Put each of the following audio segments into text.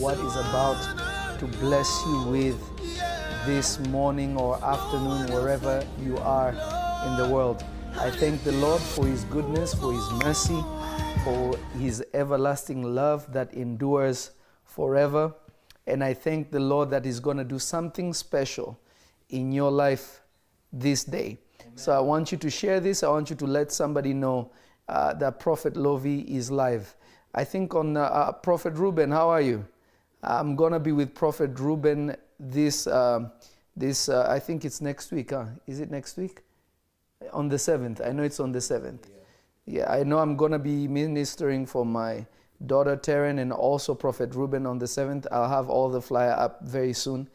what is about to bless you with this morning or afternoon, wherever you are in the world. I thank the Lord for His goodness, for His mercy, for His everlasting love that endures forever. And I thank the Lord that He's going to do something special in your life this day. So I want you to share this. I want you to let somebody know uh, that Prophet Lovi is live. I think on uh, uh, Prophet Ruben, how are you? I'm going to be with Prophet Ruben this, um this uh, I think it's next week. Huh? Is it next week? On the 7th. I know it's on the 7th. Yeah, I know I'm going to be ministering for my daughter Taryn and also Prophet Ruben on the 7th. I'll have all the flyer up very soon.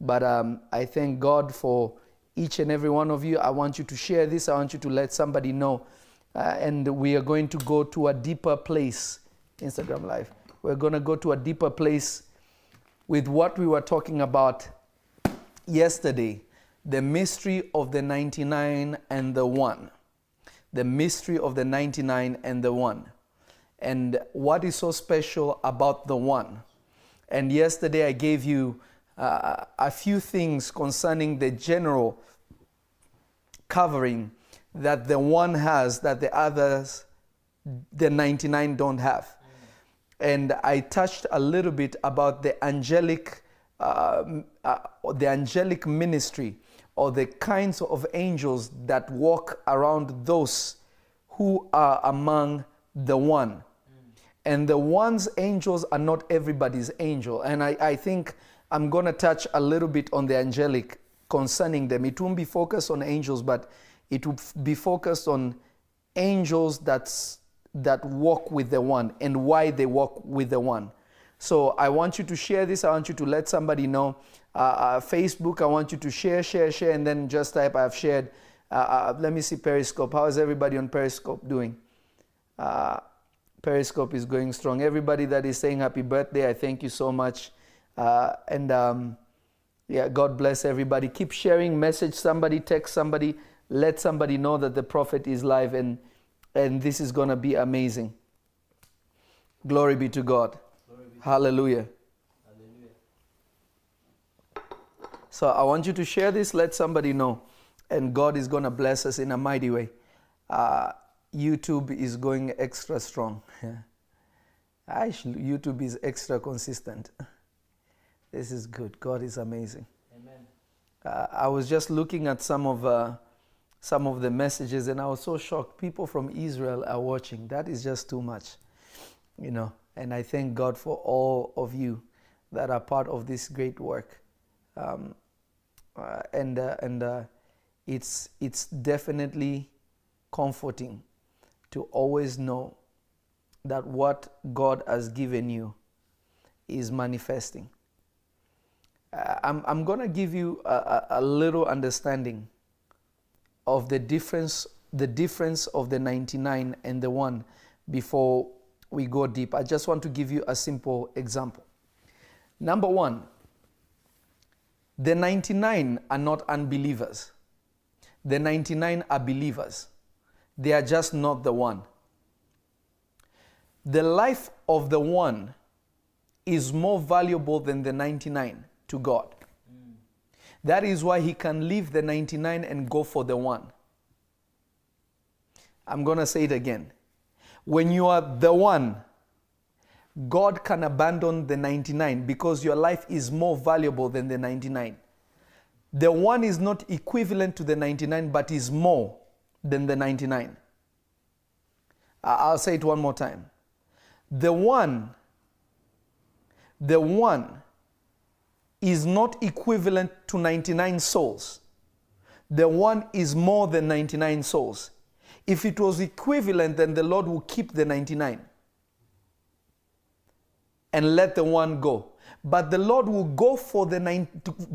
But um, I thank God for each and every one of you. I want you to share this. I want you to let somebody know. Uh, and we are going to go to a deeper place. Instagram Live. We're going to go to a deeper place with what we were talking about yesterday the mystery of the 99 and the 1. The mystery of the 99 and the 1. And what is so special about the 1. And yesterday I gave you uh, a few things concerning the general covering that the one has that the others, the 99 don't have. And I touched a little bit about the angelic, uh, uh, the angelic ministry or the kinds of angels that walk around those who are among the one. And the one's angels are not everybody's angel. And I, I think I'm going to touch a little bit on the angelic concerning them. It won't be focused on angels, but it will be focused on angels that's, that walk with the one and why they walk with the one. So I want you to share this. I want you to let somebody know. Uh, uh, Facebook, I want you to share, share, share, and then just type I've shared. Uh, uh let me see Periscope. How is everybody on Periscope doing? Uh, Periscope is going strong. Everybody that is saying happy birthday, I thank you so much. Uh, and um, yeah, God bless everybody. Keep sharing, message somebody, text somebody, let somebody know that the prophet is live and, and this is going to be amazing. Glory be to God. Be Hallelujah. Hallelujah. So I want you to share this, let somebody know. And God is going to bless us in a mighty way. Uh, YouTube is going extra strong. YouTube is extra consistent. This is good. God is amazing. Amen. Uh, I was just looking at some of uh, some of the messages, and I was so shocked. People from Israel are watching. That is just too much, you know. And I thank God for all of you that are part of this great work. Um, uh, and uh, and uh, it's it's definitely comforting to always know that what God has given you is manifesting. Uh, I'm, I'm going to give you a, a, little understanding of the difference, the difference of the 99 and the 1 before we go deep. I just want to give you a simple example. Number one, the 99 are not unbelievers. The 99 are believers. They are just not the one. The life of the one is more valuable than the 99 to God. That is why he can leave the 99 and go for the one. I'm going to say it again. When you are the one, God can abandon the 99 because your life is more valuable than the 99. The one is not equivalent to the 99, but is more than the 99. I'll say it one more time. The one, the one is not equivalent to 99 souls. The one is more than 99 souls. If it was equivalent, then the Lord will keep the 99 and let the one go. But the Lord will go for the nine,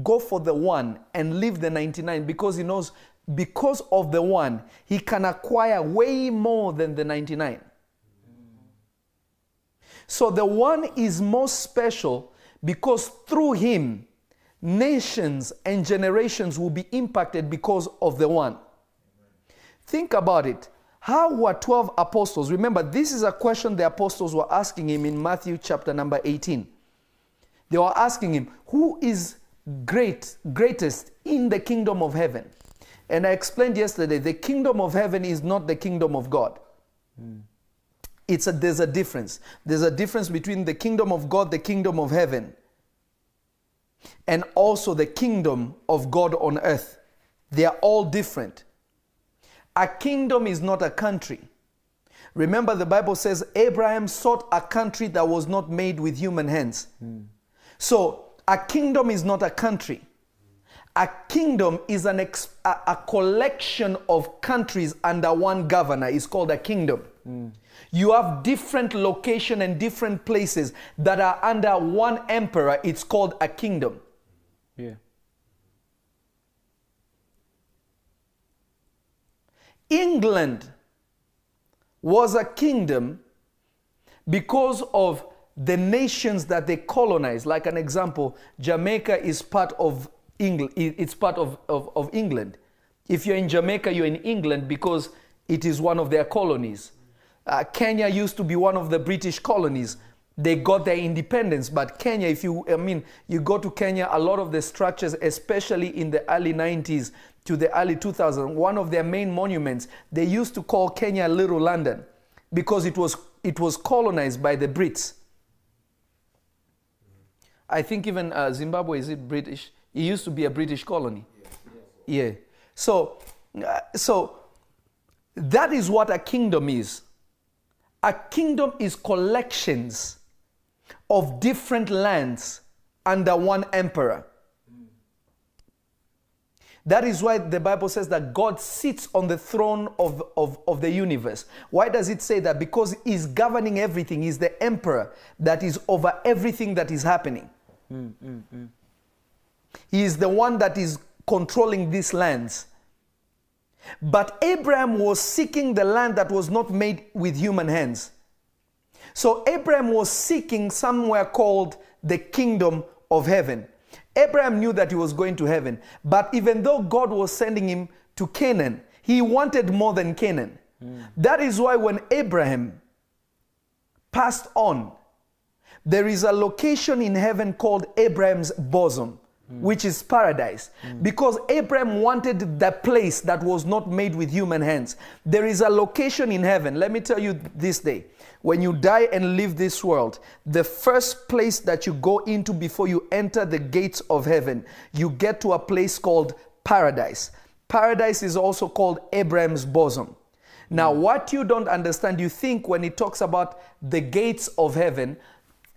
go for the one and leave the 99 because he knows because of the one, he can acquire way more than the 99. So the one is more special because through him, nations and generations will be impacted because of the one. Think about it. How were 12 apostles? Remember, this is a question the apostles were asking him in Matthew chapter number 18. They were asking him, Who is great, greatest in the kingdom of heaven? And I explained yesterday, the kingdom of heaven is not the kingdom of God. Hmm. It's a, there's a difference. There's a difference between the kingdom of God, the kingdom of heaven, and also the kingdom of God on earth. They are all different. A kingdom is not a country. Remember, the Bible says Abraham sought a country that was not made with human hands. So, a kingdom is not a country. A kingdom is an ex- a, a collection of countries under one governor. It's called a kingdom. You have different location and different places that are under one emperor. It's called a kingdom. Yeah. England was a kingdom because of the nations that they colonized. Like an example, Jamaica is part of England. It's part of, of, of England. If you're in Jamaica, you're in England because it is one of their colonies. Uh, Kenya used to be one of the British colonies. They got their independence, but Kenya, if you, I mean, you go to Kenya, a lot of the structures, especially in the early 90s to the early 2000s, one of their main monuments, they used to call Kenya Little London because it was, it was colonized by the Brits. I think even uh, Zimbabwe, is it British? It used to be a British colony. Yeah. So, uh, so that is what a kingdom is. A kingdom is collections of different lands under one emperor. That is why the Bible says that God sits on the throne of, of, of the universe. Why does it say that? Because He's governing everything, He's the emperor that is over everything that is happening. Mm, mm, mm. He is the one that is controlling these lands. But Abraham was seeking the land that was not made with human hands. So Abraham was seeking somewhere called the kingdom of heaven. Abraham knew that he was going to heaven, but even though God was sending him to Canaan, he wanted more than Canaan. Hmm. That is why when Abraham passed on, there is a location in heaven called Abraham's bosom, Mm. which is paradise. Mm. Because Abraham wanted the place that was not made with human hands. There is a location in heaven. Let me tell you this day. When you die and leave this world, the first place that you go into before you enter the gates of heaven, you get to a place called paradise. Paradise is also called Abraham's bosom. Now, mm. what you don't understand, you think when it talks about the gates of heaven,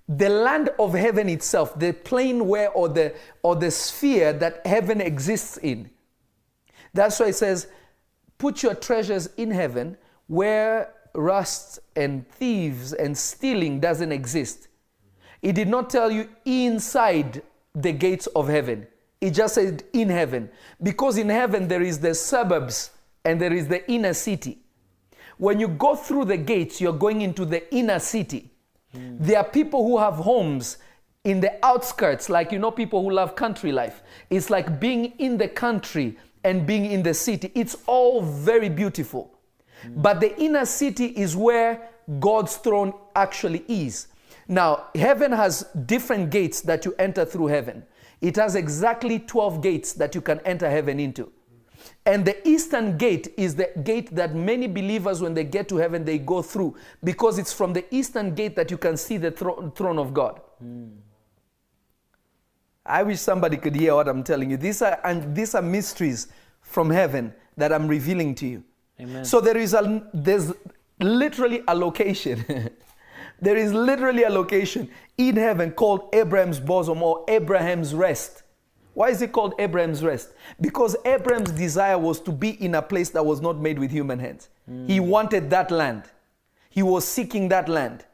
the land of heaven itself, the plane where or the or the sphere that heaven exists in. That's why it says, put your treasures in heaven where rust and thieves and stealing doesn't exist. It did not tell you inside the gates of heaven. It just said in heaven. Because in heaven there is the suburbs and there is the inner city. When you go through the gates, you're going into the inner city. There are people who have homes in the outskirts, like you know, people who love country life. It's like being in the country and being in the city. It's all very beautiful. But the inner city is where God's throne actually is. Now, heaven has different gates that you enter through heaven. It has exactly 12 gates that you can enter heaven into. And the eastern gate is the gate that many believers, when they get to heaven, they go through because it's from the eastern gate that you can see the thro- throne of God. Hmm. I wish somebody could hear what I'm telling you. These are, and these are mysteries from heaven that I'm revealing to you. Amen. So there is a there's literally a location. there is literally a location in heaven called Abraham's bosom or Abraham's rest. Why is it called Abraham's rest? Because Abraham's desire was to be in a place that was not made with human hands. He hmm. wanted that land. He was seeking that land.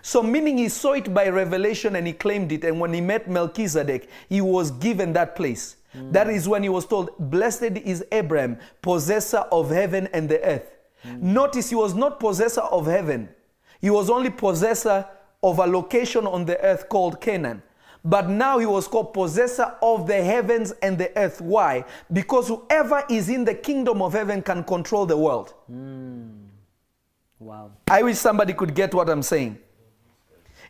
So, meaning he saw it by revelation and he claimed it. And when he met Melchizedek, he was given that place. Hmm. That is when he was told, Blessed is Abraham, possessor of heaven and the earth. Hmm. Notice he was not possessor of heaven, he was only possessor of a location on the earth called Canaan. But now he was called possessor of the heavens and the earth. Why? Because whoever is in the kingdom of heaven can control the world. Hmm. Wow. I wish somebody could get what I'm saying.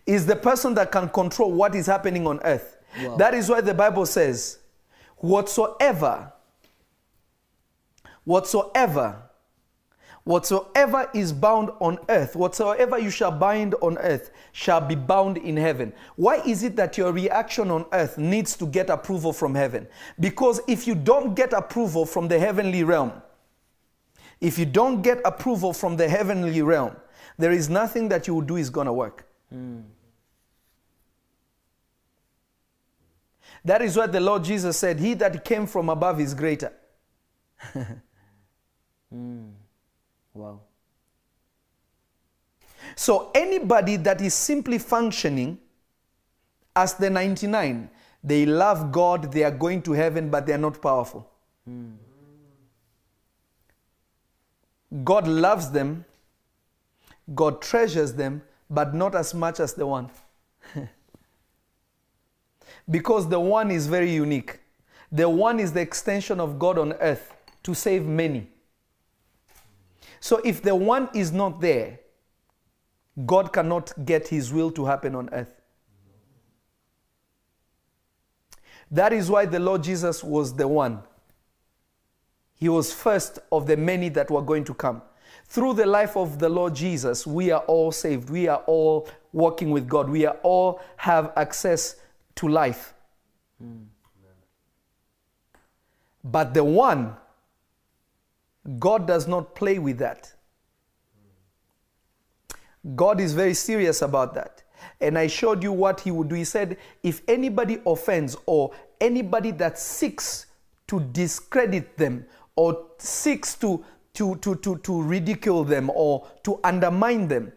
is the person that can control what is happening on earth. Wow. That is why the Bible says, whatsoever, whatsoever, whatsoever is bound on earth, whatsoever you shall bind on earth shall be bound in heaven. Why is it that your reaction on earth needs to get approval from heaven? Because if you don't get approval from the heavenly realm, if you don't get approval from the heavenly realm, there is nothing that you will do is going to work. Hmm. That is what the Lord Jesus said He that came from above is greater. Hmm. Wow. So anybody that is simply functioning as the 99, they love God, they are going to heaven, but they are not powerful. God loves them, God treasures them, but not as much as the one. because the one is very unique. The one is the extension of God on earth to save many. So if the one is not there, God cannot get his will to happen on earth. That is why the Lord Jesus was the one. He was first of the many that were going to come. Through the life of the Lord Jesus, we are all saved. We are all walking with God. We are all have access to life. Hmm. But the one, God does not play with that. God is very serious about that. And I showed you what he would do. He said, if anybody offends or anybody that seeks to discredit them or seeks to, to, to, to, to ridicule them or to undermine them,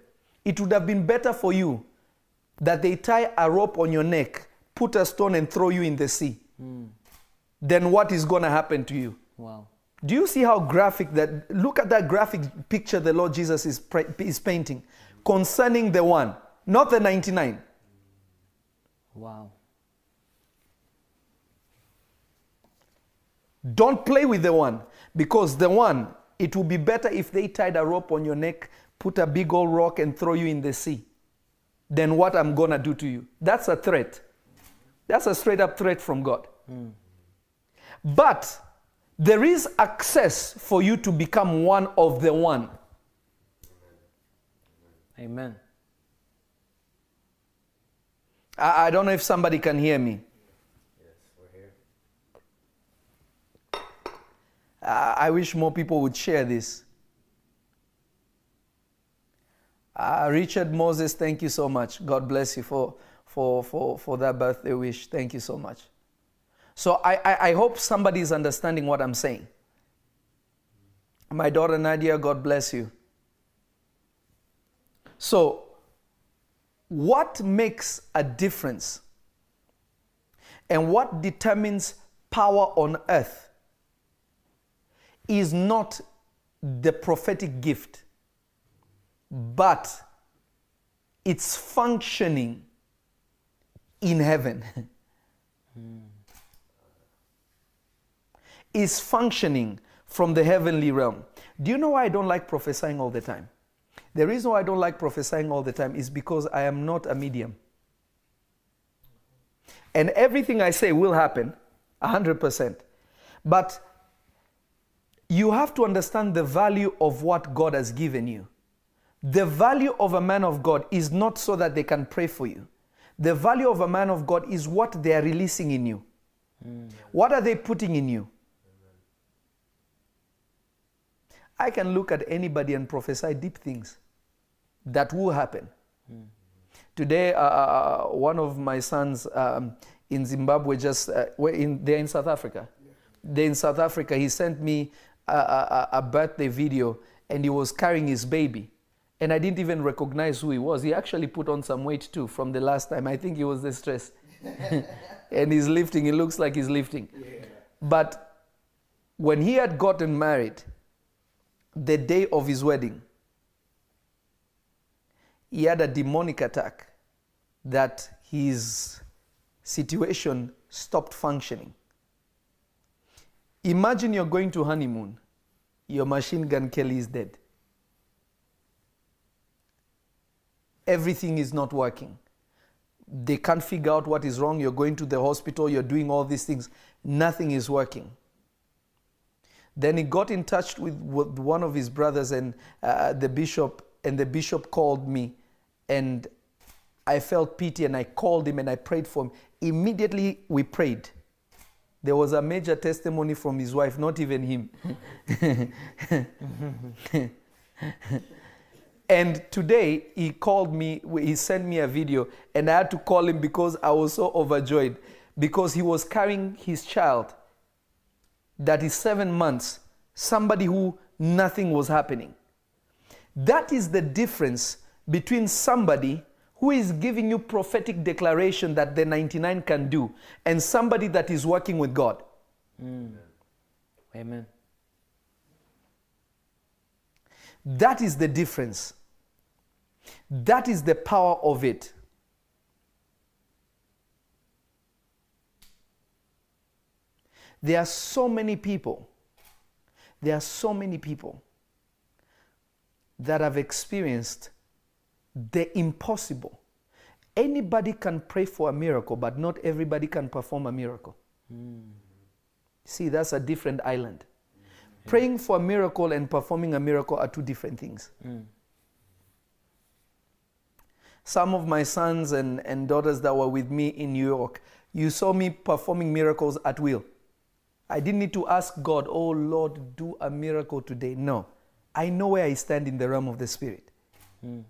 it would have been better for you that they tie a rope on your neck, put a stone, and throw you in the sea. Hmm. Then what is going to happen to you? Wow. Do you see how graphic that? Look at that graphic picture the Lord Jesus is, is painting concerning the one, not the 99. Wow. Don't play with the one because the one, it would be better if they tied a rope on your neck, put a big old rock, and throw you in the sea than what I'm going to do to you. That's a threat. That's a straight up threat from God. Hmm. But there is access for you to become one of the one. Amen. I, I don't know if somebody can hear me. Yes, we're here. I, I wish more people would share this. Uh, Richard Moses, thank you so much. God bless you for, for, for, for that birthday wish. Thank you so much. So I, I, I hope somebody is understanding what I'm saying. My daughter Nadia, God bless you. So, what makes a difference and what determines power on earth is not the prophetic gift, but its functioning in heaven. Hmm. Is functioning from the heavenly realm. Do you know why I don't like prophesying all the time? The reason why I don't like prophesying all the time is because I am not a medium. And everything I say will happen 100%. But you have to understand the value of what God has given you. The value of a man of God is not so that they can pray for you. The value of a man of God is what they are releasing in you. Hmm. What are they putting in you? I can look at anybody and prophesy deep things that will happen. Today, uh, uh, one of my sons um, in Zimbabwe just uh, in, they're in South Africa. They're in South Africa. He sent me a, a, a birthday video, and he was carrying his baby, and I didn't even recognize who he was. He actually put on some weight too from the last time. I think he was the stress, and he's lifting. He looks like he's lifting, but when he had gotten married, the day of his wedding, he had a demonic attack that his situation stopped functioning. Imagine you're going to honeymoon, your machine gun Kelly is dead. Everything is not working. they can't figure out what is wrong. You're going to the hospital, you're doing all these things. Nothing is working. Then he got in touch with, one of his brothers and uh, the bishop, and the bishop called me, and I felt pity, and I called him and I prayed for him. Immediately we prayed. There was a major testimony from his wife, not even him. and today he called me, he sent me a video, and I had to call him because I was so overjoyed because he was carrying his child that is seven months, somebody who nothing was happening. That is the difference between somebody who is giving you prophetic declaration that the 99 can do and somebody that is working with God. Mm. Amen. That is the difference. That is the power of it. There are so many people, there are so many people that have experienced the impossible. Anybody can pray for a miracle, but not everybody can perform a miracle. Hmm. See, that's a different island. Hmm. Praying for a miracle and performing a miracle are two different things. Hmm. Some of my sons and, and daughters that were with me in New York, you saw me performing miracles at will. I didn't need to ask God, oh Lord, do a miracle today. No. I know where I stand in the realm of the Spirit. Hmm.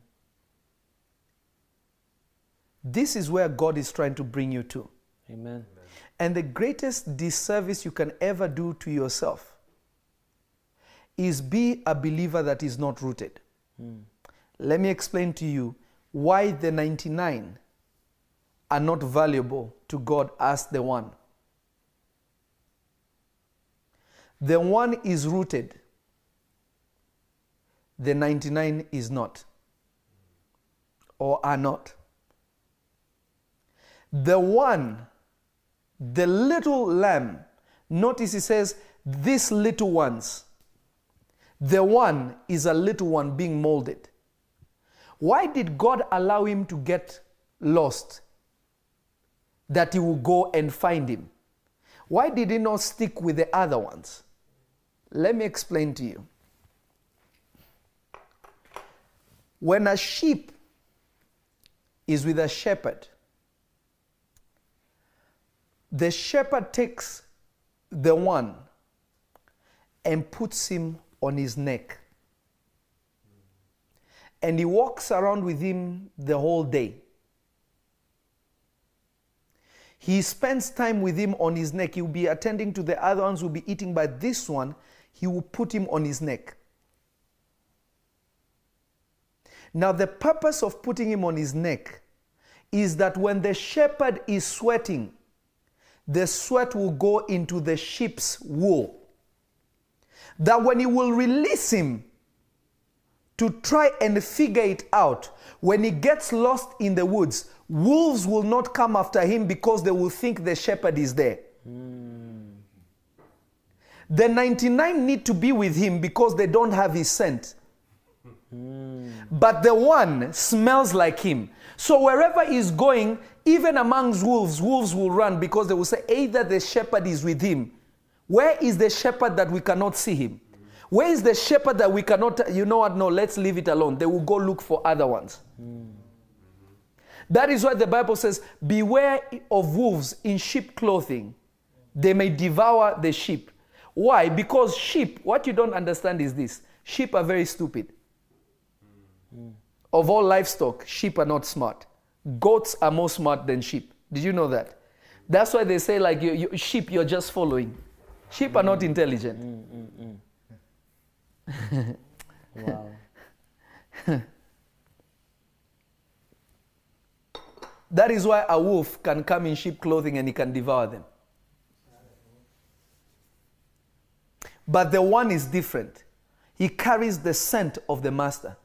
This is where God is trying to bring you to. Amen. And the greatest disservice you can ever do to yourself is be a believer that is not rooted. Hmm. Let me explain to you why the 99 are not valuable to God as the one. The one is rooted, the 99 is not, or are not. The one, the little lamb, notice he says, these little ones. The one is a little one being molded. Why did God allow him to get lost? That he will go and find him. Why did he not stick with the other ones? Let me explain to you. When a sheep is with a shepherd, the shepherd takes the one and puts him on his neck. And he walks around with him the whole day. He spends time with him on his neck. He'll be attending to the other ones who'll be eating, but this one, he will put him on his neck. Now, the purpose of putting him on his neck is that when the shepherd is sweating, the sweat will go into the sheep's wool. That when he will release him to try and figure it out, when he gets lost in the woods, wolves will not come after him because they will think the shepherd is there. The 99 need to be with him because they don't have his scent. But the one smells like him. So wherever he's going, even amongst wolves, wolves will run because they will say, either the shepherd is with him. Where is the shepherd that we cannot see him? Where is the shepherd that we cannot, you know what? No, let's leave it alone. They will go look for other ones. That is why the Bible says, Beware of wolves in sheep clothing. They may devour the sheep. Why? Because sheep, what you don't understand is this sheep are very stupid. Of all livestock, sheep are not smart. Goats are more smart than sheep. Did you know that? That's why they say, like, you, you, sheep, you're just following. Sheep are not mm. intelligent. Mm, mm, wow. That is why a wolf can come in sheep clothing and he can devour them. But the one is different. He carries the scent of the master.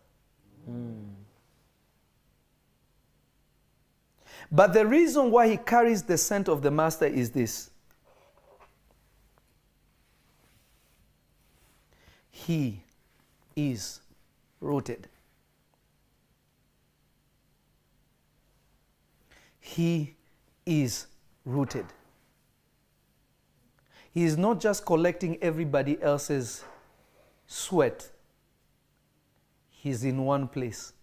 But the reason why he carries the scent of the master is this he is rooted. He is rooted. He is not just collecting everybody else's sweat, he's in one place.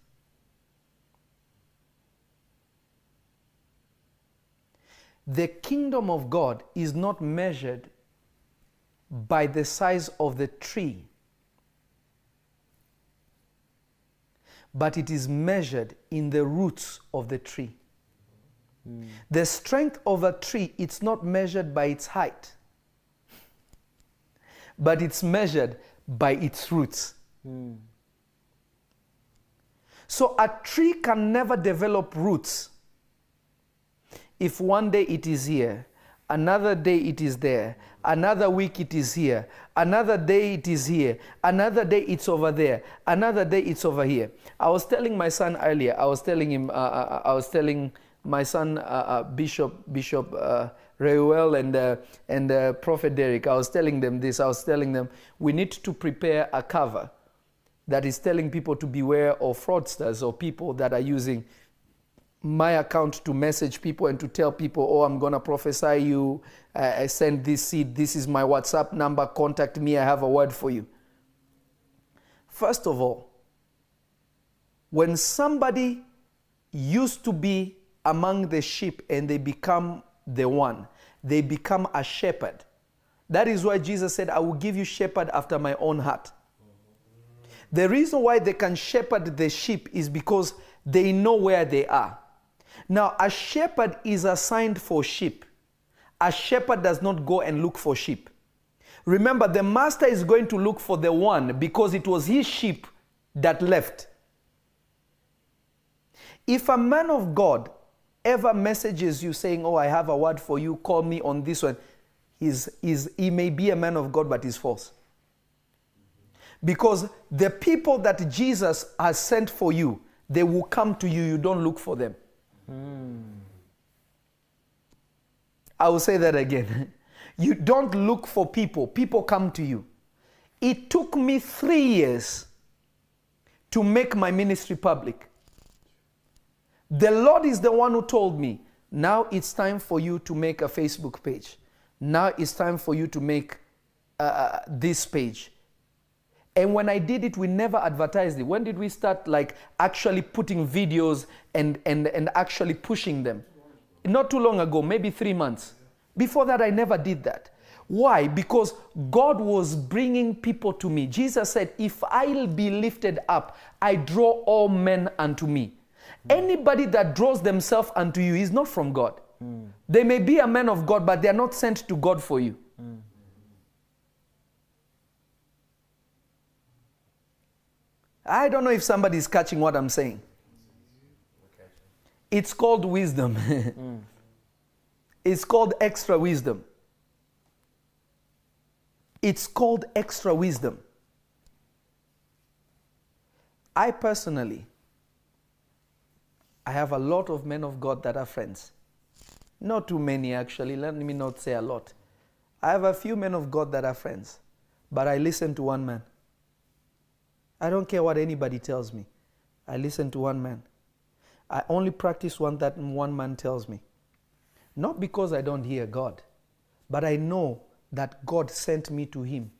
The kingdom of God is not measured by the size of the tree, but it is measured in the roots of the tree. The strength of a tree, it's not measured by its height, but it's measured by its roots. So a tree can never develop roots if one day it is here, another day it is there, another week it is here, another day it is here, another day it's over there, another day it's over here. I was telling my son earlier, I was telling him, uh, uh, I was telling my son, uh, uh, Bishop, Bishop uh, Reuel and, and Prophet Derek, I was telling them this, I was telling them, we need to prepare a cover that is telling people to beware of fraudsters or people that are using my account to message people and to tell people, oh, I'm going to prophesy you. Uh, I send this seed. This is my WhatsApp number. Contact me. I have a word for you. First of all, when somebody used to be among the sheep and they become the one, they become a shepherd. That is why Jesus said, I will give you shepherd after my own heart. The reason why they can shepherd the sheep is because they know where they are. Now, a shepherd is assigned for sheep. A shepherd does not go and look for sheep. Remember, the master is going to look for the one because it was his sheep that left. If a man of God ever messages you saying, Oh, I have a word for you, call me on this one, he's, he's, he may be a man of God, but he's false. Because the people that Jesus has sent for you, they will come to you, you don't look for them. Hmm. I will say that again. You don't look for people, people come to you. It took me three years to make my ministry public. The Lord is the one who told me, now it's time for you to make a Facebook page. Now it's time for you to make uh, this page. And when I did it, we never advertised it. When did we start like actually putting videos and, and, and actually pushing them? Not too long ago, maybe three months. Before that, I never did that. Why? Because God was bringing people to me. Jesus said, If I'll be lifted up, I draw all men unto me. Anybody that draws themselves unto you is not from God. They may be a man of God, but they are not sent to God for you. I don't know if somebody is catching what I'm saying. It's called wisdom. It's called extra wisdom. It's called extra wisdom. I personally, I have a lot of men of God that are friends. Not too many, actually. Let me not say a lot. I have a few men of God that are friends, but I listen to one man. I don't care what anybody tells me. I listen to one man. I only practice one that one man tells me. Not because I don't hear God, but I know that God sent me to him.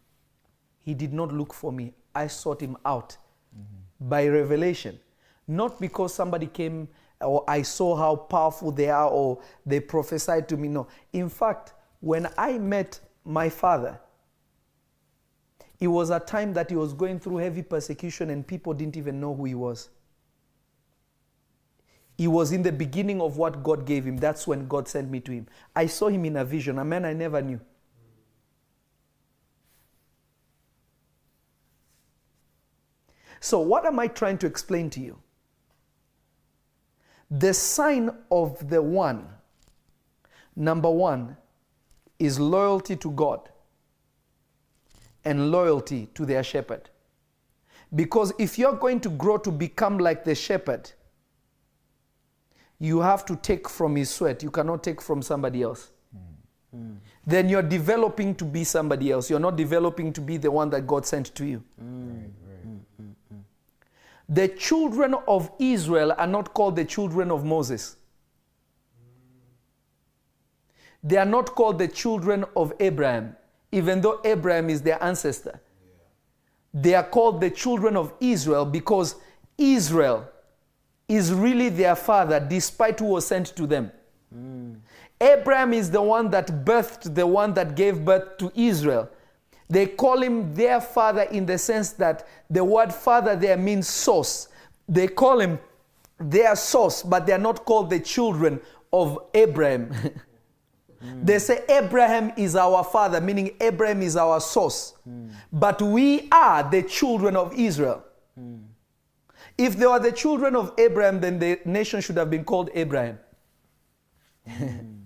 He did not look for me. I sought him out mm-hmm. by revelation. Not because somebody came or I saw how powerful they are or they prophesied to me. No. In fact, when I met my father, it was a time that he was going through heavy persecution and people didn't even know who he was. He was in the beginning of what God gave him. That's when God sent me to him. I saw him in a vision, a man I never knew. So, what am I trying to explain to you? The sign of the one, number one, is loyalty to God and loyalty to their shepherd. Because if you're going to grow to become like the shepherd, you have to take from his sweat. You cannot take from somebody else. Mm. Then you're developing to be somebody else. You're not developing to be the one that God sent to you. Mm. The children of Israel are not called the children of Moses. they are not called the children of Abraham, even though Abraham is their ancestor. They are called the children of Israel because Israel is really their father, despite who was sent to them. Hmm. Abraham is the one that birthed the one that gave birth to Israel. They call him their father in the sense that the word father there means source. They call him their source, but they are not called the children of Abraham. Hmm. They say Abraham is our father, meaning Abraham is our source. Hmm. But we are the children of Israel. Hmm. If they were the children of Abraham, then the nation should have been called Abraham.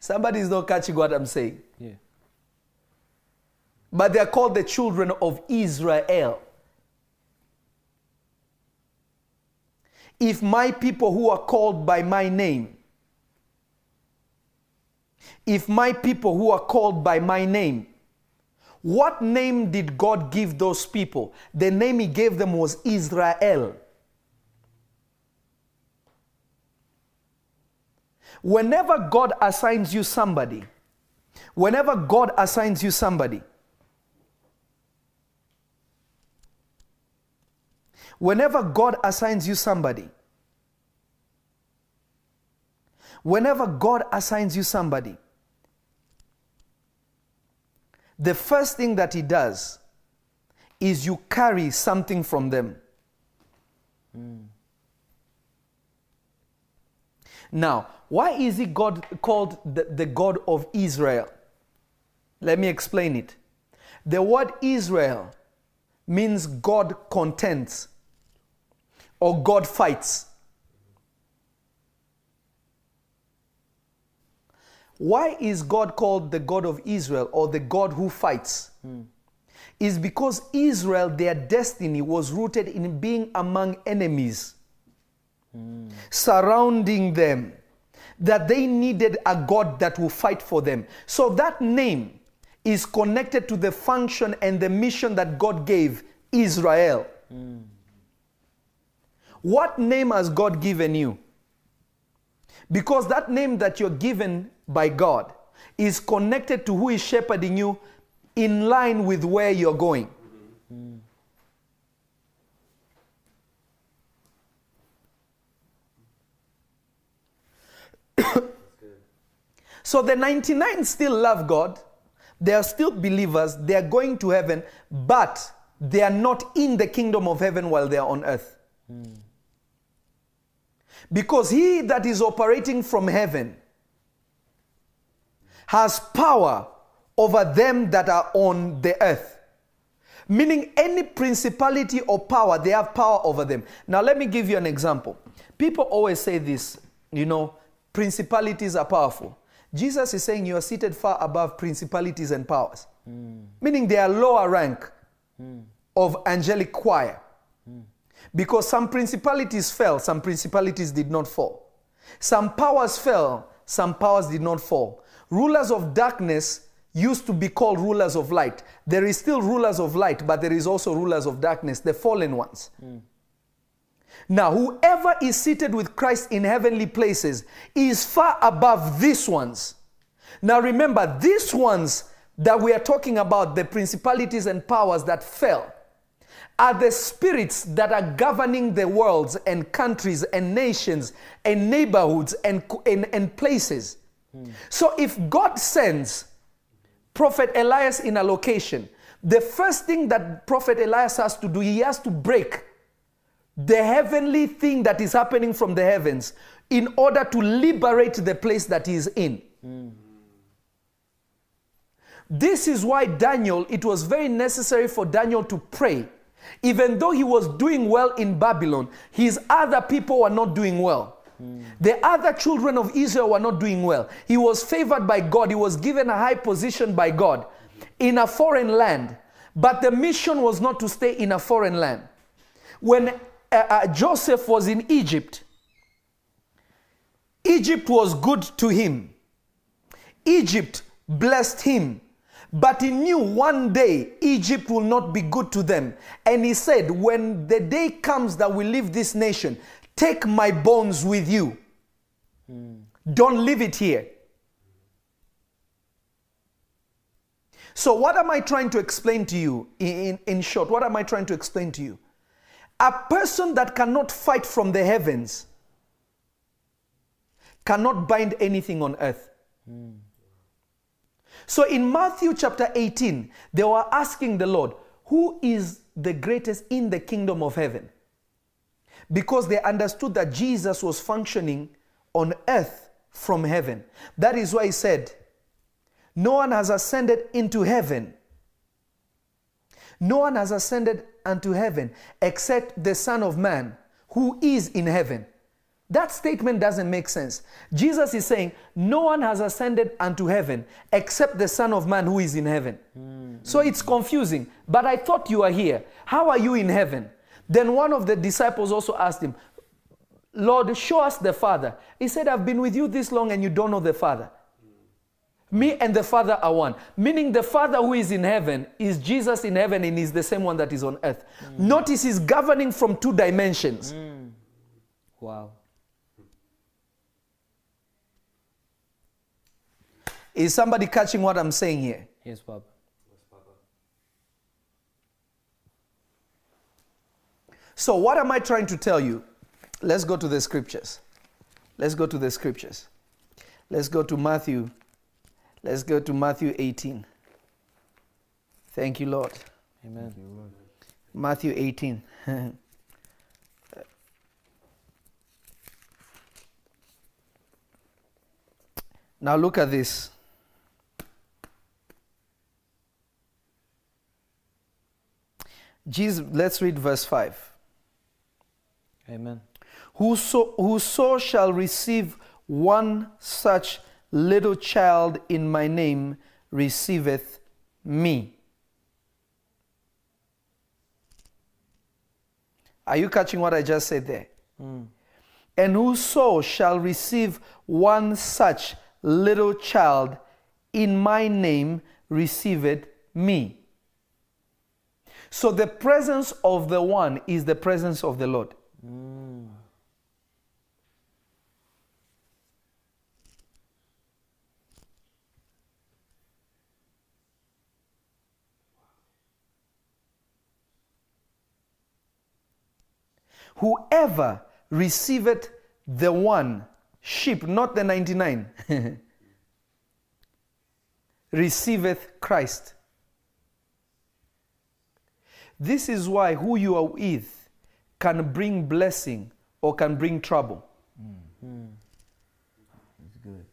Somebody is not catching what I'm saying. But they are called the children of Israel. If my people who are called by my name, if my people who are called by my name, what name did God give those people? The name He gave them was Israel. Whenever God assigns you somebody, whenever God assigns you somebody, whenever God assigns you somebody, whenever God assigns you somebody, the first thing that He does is you carry something from them. Now, why is he God called the, the God of Israel? Let me explain it. The word Israel means God contends or God fights. Why is God called the God of Israel or the God who fights? Hmm. Is because Israel, their destiny was rooted in being among enemies hmm. surrounding them, that they needed a God that will fight for them. So that name is connected to the function and the mission that God gave Israel. Hmm. What name has God given you? Because that name that you're given by God is connected to who is shepherding you in line with where you're going. So the 99 still love God. They are still believers. They are going to heaven, but they are not in the kingdom of heaven while they are on earth. Hmm. Because he that is operating from heaven has power over them that are on the earth. Meaning, any principality or power, they have power over them. Now, let me give you an example. People always say this, you know, principalities are powerful. Jesus is saying you are seated far above principalities and powers, hmm. meaning they are lower rank hmm. of angelic choir. Because some principalities fell, some principalities did not fall. Some powers fell, some powers did not fall. Rulers of darkness used to be called rulers of light. There is still rulers of light, but there is also rulers of darkness, the fallen ones. Hmm. Now, whoever is seated with Christ in heavenly places is far above these ones. Now, remember, these ones that we are talking about, the principalities and powers that fell, are the spirits that are governing the worlds and countries and nations and neighborhoods and, and, and places. So, if God sends Prophet Elias in a location, the first thing that Prophet Elias has to do, he has to break the heavenly thing that is happening from the heavens in order to liberate the place that he is in. This is why Daniel, it was very necessary for Daniel to pray. Even though he was doing well in Babylon, his other people were not doing well. The other children of Israel were not doing well. He was favored by God, he was given a high position by God in a foreign land. But the mission was not to stay in a foreign land. When uh, uh, Joseph was in Egypt, Egypt was good to him. Egypt blessed him. But he knew one day Egypt will not be good to them. And he said, When the day comes that we leave this nation, take my bones with you. Mm. Don't leave it here. So, what am I trying to explain to you in, in short? What am I trying to explain to you? A person that cannot fight from the heavens cannot bind anything on earth. So in Matthew chapter 18, they were asking the Lord, Who is the greatest in the kingdom of heaven? Because they understood that Jesus was functioning on earth from heaven. That is why he said, No one has ascended into heaven. No one has ascended unto heaven except the Son of Man who is in heaven. That statement doesn't make sense. Jesus is saying, No one has ascended unto heaven except the Son of Man who is in heaven. Hmm. So it's confusing. But I thought you are here. How are you in heaven? Then one of the disciples also asked him, Lord, show us the Father. He said, I've been with you this long and you don't know the Father. Me and the Father are one. Meaning the Father who is in heaven is Jesus in heaven and is the same one that is on earth. Hmm. Notice he's governing from two dimensions. Hmm. Wow. Is somebody catching what I'm saying here? Yes, Papa. So, what am I trying to tell you? Let's go to the scriptures. Let's go to the scriptures. Let's go to Matthew. Let's go to Matthew 18. Thank you, Lord. Amen. Matthew 18. now, look at this. Jesus, let's read verse 5. Amen. Whoso, whoso shall receive one such little child in my name receiveth me. Are you catching what I just said there? Hmm. And whoso shall receive one such little child in my name receiveth me. So the presence of the one is the presence of the Lord. Whoever receiveth the one sheep, not the 99, receiveth Christ. This is why who you are with can bring blessing or can bring trouble. It's good.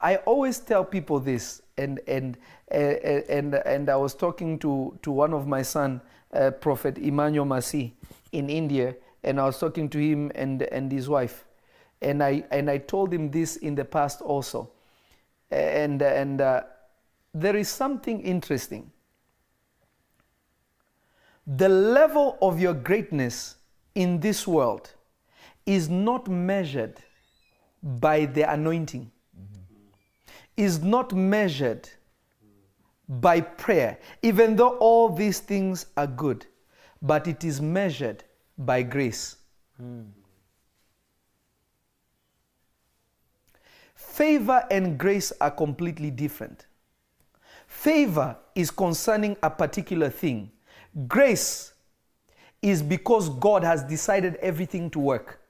I always tell people this, and and uh, and and I was talking to to one of my son, uh, Prophet Emmanuel Masi, in India, and I was talking to him and and his wife, and I and I told him this in the past also, and and uh, there is something interesting. The level of your greatness in this world is not measured by the anointing is not measured by prayer, even though all these things are good, but it is measured by grace. Favor and grace are completely different. Favor is concerning a particular thing, grace is because God has decided everything to work.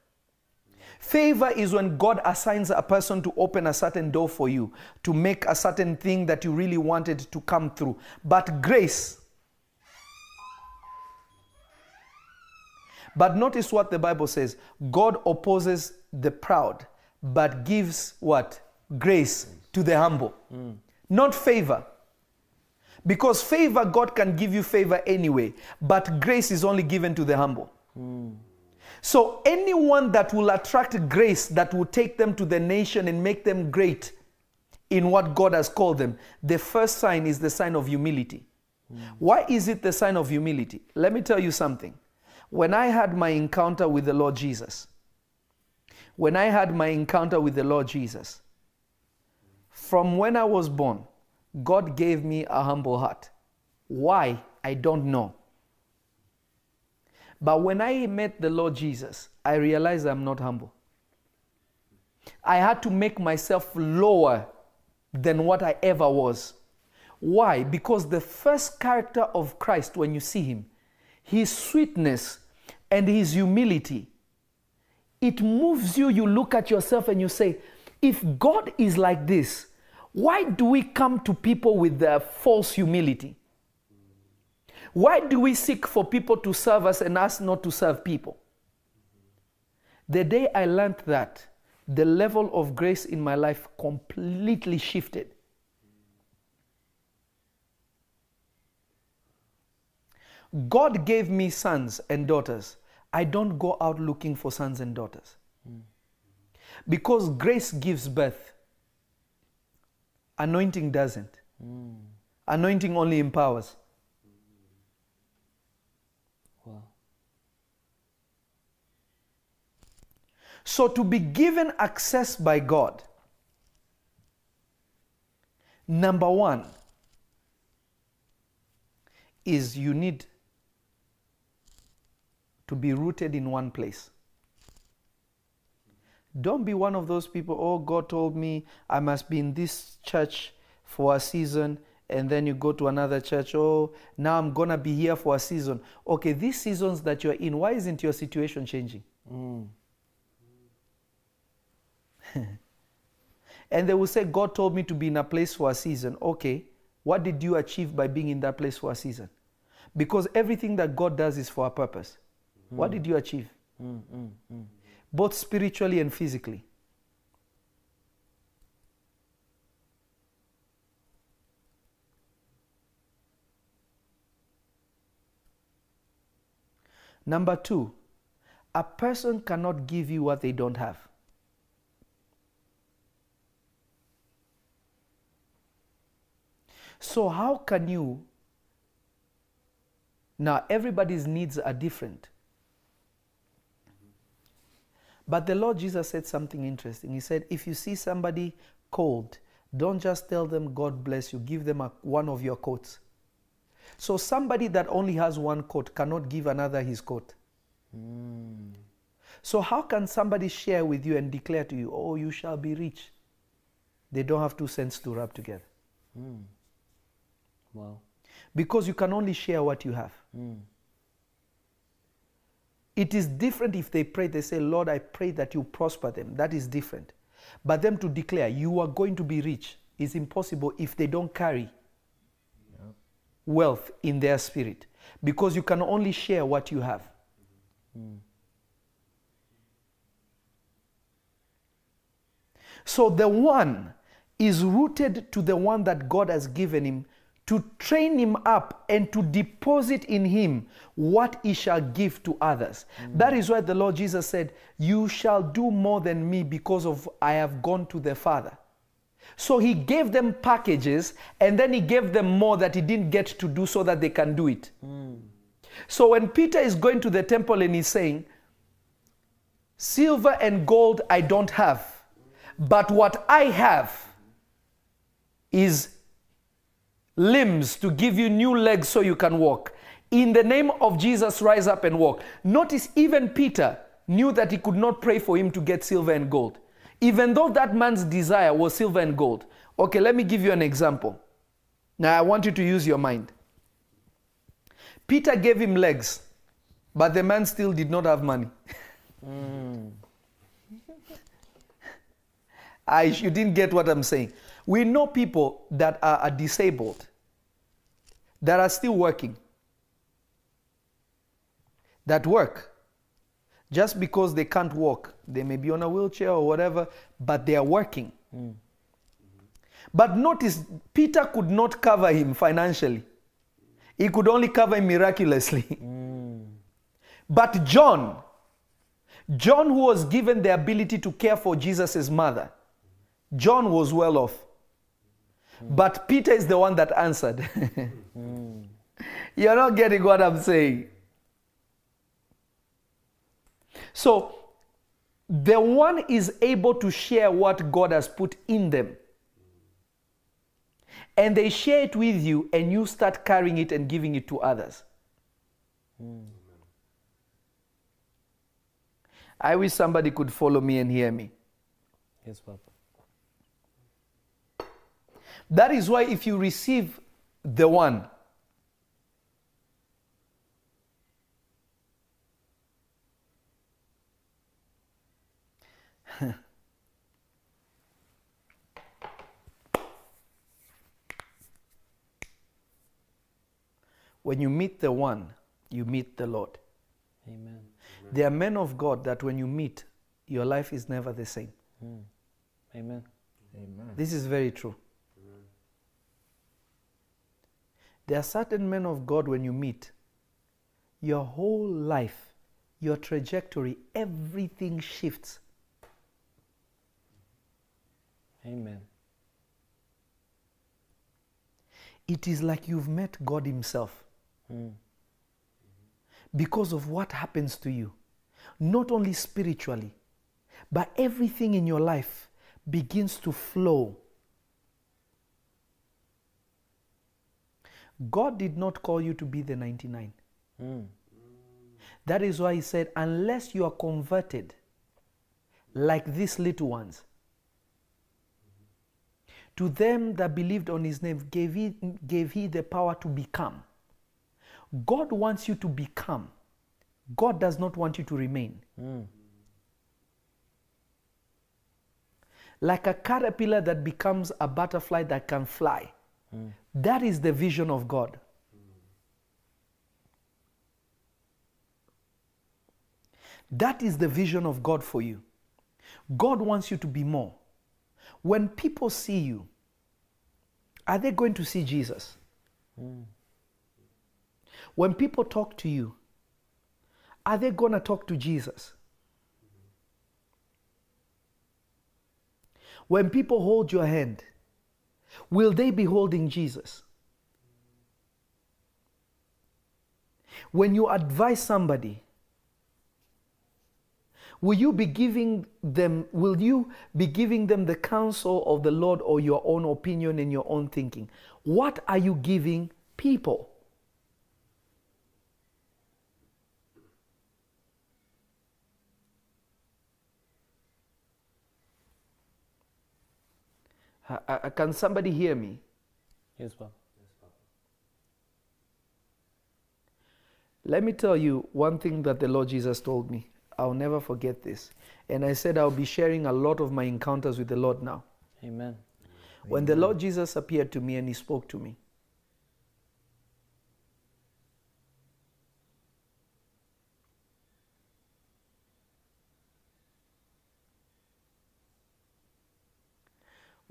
Favor is when God assigns a person to open a certain door for you, to make a certain thing that you really wanted to come through. But grace, but notice what the Bible says God opposes the proud, but gives what? Grace to the humble. Mm. Not favor. Because favor, God can give you favor anyway, but grace is only given to the humble. So, anyone that will attract grace, that will take them to the nation and make them great in what God has called them, the first sign is the sign of humility. Why is it the sign of humility? Let me tell you something. When I had my encounter with the Lord Jesus, when I had my encounter with the Lord Jesus, from when I was born, God gave me a humble heart. Why? I don't know. But when I met the Lord Jesus, I realized I'm not humble. I had to make myself lower than what I ever was. Why? Because the first character of Christ, when you see him, his sweetness and his humility, it moves you. You look at yourself and you say, if God is like this, why do we come to people with their false humility? Why do we seek for people to serve us and us not to serve people? The day I learned that, the level of grace in my life completely shifted. God gave me sons and daughters. I don't go out looking for sons and daughters. Hmm. Because grace gives birth, anointing doesn't. Hmm. Anointing only empowers. Wow. So, to be given access by God, number one is you need to be rooted in one place. Don't be one of those people, oh, God told me I must be in this church for a season, and then you go to another church, oh, now I'm going to be here for a season. Okay, these seasons that you're in, why isn't your situation changing? Mm. And they will say, God told me to be in a place for a season. Okay, what did you achieve by being in that place for a season? Because everything that God does is for a purpose. What did you achieve? Mm, mm, mm. Both spiritually and physically. Number two, a person cannot give you what they don't have. So, how can you? Now, everybody's needs are different. But the Lord Jesus said something interesting. He said, if you see somebody cold, don't just tell them, God bless you, give them a, one of your coats. So, somebody that only has one coat cannot give another his coat. So, how can somebody share with you and declare to you, oh, you shall be rich? They don't have two cents to rub together. Mm. Wow. Because you can only share what you have. Mm. It is different if they pray, they say, Lord, I pray that you prosper them. That is different. But them to declare, you are going to be rich is impossible if they don't carry wealth in their spirit. Because you can only share what you have. So the one is rooted to the one that God has given him to train him up and to deposit in him what he shall give to others. Mm. That is why the Lord Jesus said, You shall do more than me because of I have gone to the Father. So he gave them packages and then he gave them more that he didn't get to do so that they can do it. Mm. So when Peter is going to the temple and he's saying, Silver and gold I don't have, but what I have is limbs to give you new legs so you can walk. In the name of Jesus, rise up and walk. Notice even Peter knew that he could not pray for him to get silver and gold, even though that man's desire was silver and gold. Okay, let me give you an example. Now, I want you to use your mind. Peter gave him legs, but the man still did not have money. Hmm. I, you didn't get what I'm saying. We know people that are, disabled that are still working, that work. Just because they can't walk, they may be on a wheelchair or whatever, but they are working. Hmm. But notice, Peter could not cover him financially, he could only cover him miraculously. Hmm. But John, John, who was given the ability to care for Jesus' mother, John was well off. Mm. But Peter is the one that answered. You're not getting what I'm saying. So, the one is able to share what God has put in them. And they share it with you, and you start carrying it and giving it to others. I wish somebody could follow me and hear me. Yes, Papa. That is why if you receive the one. when you meet the one, you meet the Lord. Amen. There are men of God that when you meet, your life is never the same. Mm. Amen. Amen. This is very true. There are certain men of God when you meet, your whole life, your trajectory, everything shifts. Amen. It is like you've met God Himself Mm. because of what happens to you, not only spiritually, but everything in your life begins to flow. God did not call you to be the 99. Mm. That is why he said, unless you are converted like these little ones, to them that believed on his name gave he, gave he the power to become. God wants you to become. God does not want you to remain. Mm. Like a caterpillar that becomes a butterfly that can fly. That is the vision of God. That is the vision of God for you. God wants you to be more. When people see you, are they going to see Jesus? When people talk to you, are they going to talk to Jesus? When people hold your hand, will they be holding Jesus? When you advise somebody, will you be giving them will you be giving them the counsel of the Lord or your own opinion and your own thinking? What are you giving people? Uh, Can somebody hear me? Yes, Papa. Let me tell you one thing that the Lord Jesus told me. I'll never forget this. And I said I'll be sharing a lot of my encounters with the Lord now. Amen. When the Lord Jesus appeared to me and he spoke to me,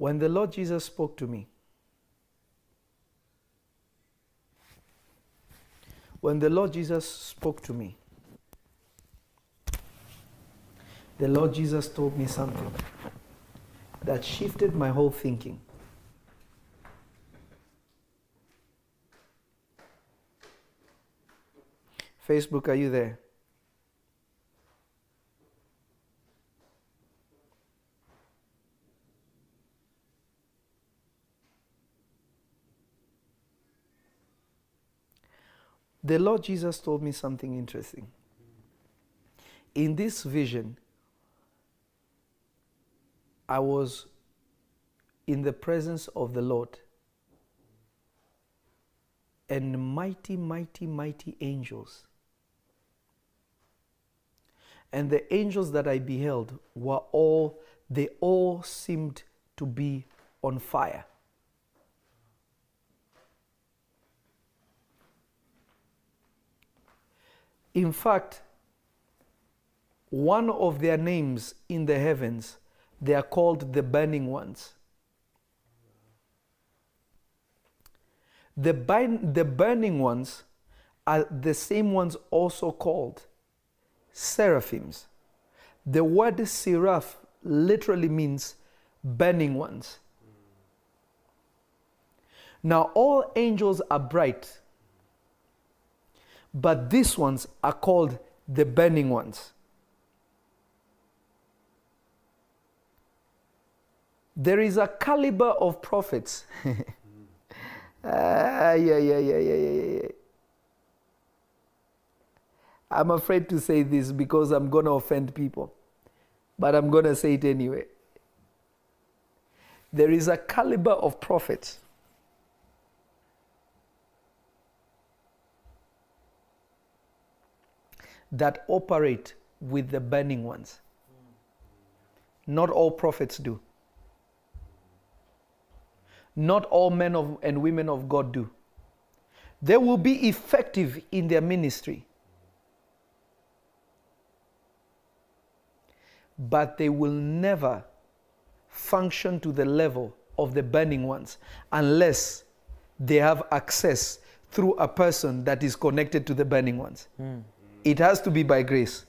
when the Lord Jesus spoke to me, when the Lord Jesus spoke to me, the Lord Jesus told me something that shifted my whole thinking. Facebook, are you there? The Lord Jesus told me something interesting. In this vision, I was in the presence of the Lord, and mighty, mighty, mighty angels. And the angels that I beheld were all, they all seemed to be on fire. In fact, one of their names in the heavens, they are called the burning ones. The, burn, the burning ones are the same ones also called seraphims. The word seraph literally means burning ones. Now, all angels are bright, but these ones are called the burning ones. There is a caliber of prophets. Ah, yeah, yeah, yeah, yeah, yeah, yeah, yeah. I'm afraid to say this because I'm going to offend people, but I'm going to say it anyway. There is a caliber of prophets that operate with the burning ones. Not all prophets do. Not all men of, and women of God do. They will be effective in their ministry, but they will never function to the level of the burning ones unless they have access through a person that is connected to the burning ones. Hmm. It has to be by grace.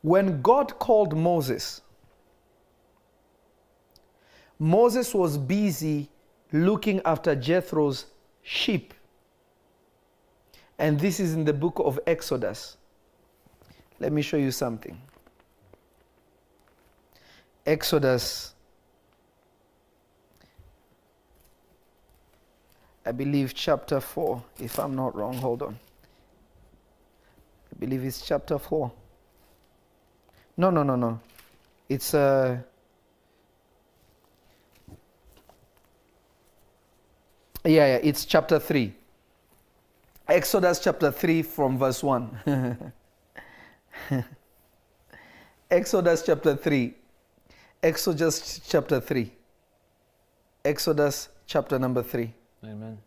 When God called Moses, Moses was busy looking after Jethro's sheep. And this is in the book of Exodus. Let me show you something. Exodus, I believe, chapter 4, if I'm not wrong. Hold on. I believe it's chapter 4. No, no, no, no. It's uh, yeah, yeah, it's chapter 3. Exodus chapter 3 from verse 1. Exodus chapter 3. Exodus chapter 3. Exodus chapter number 3. Amen.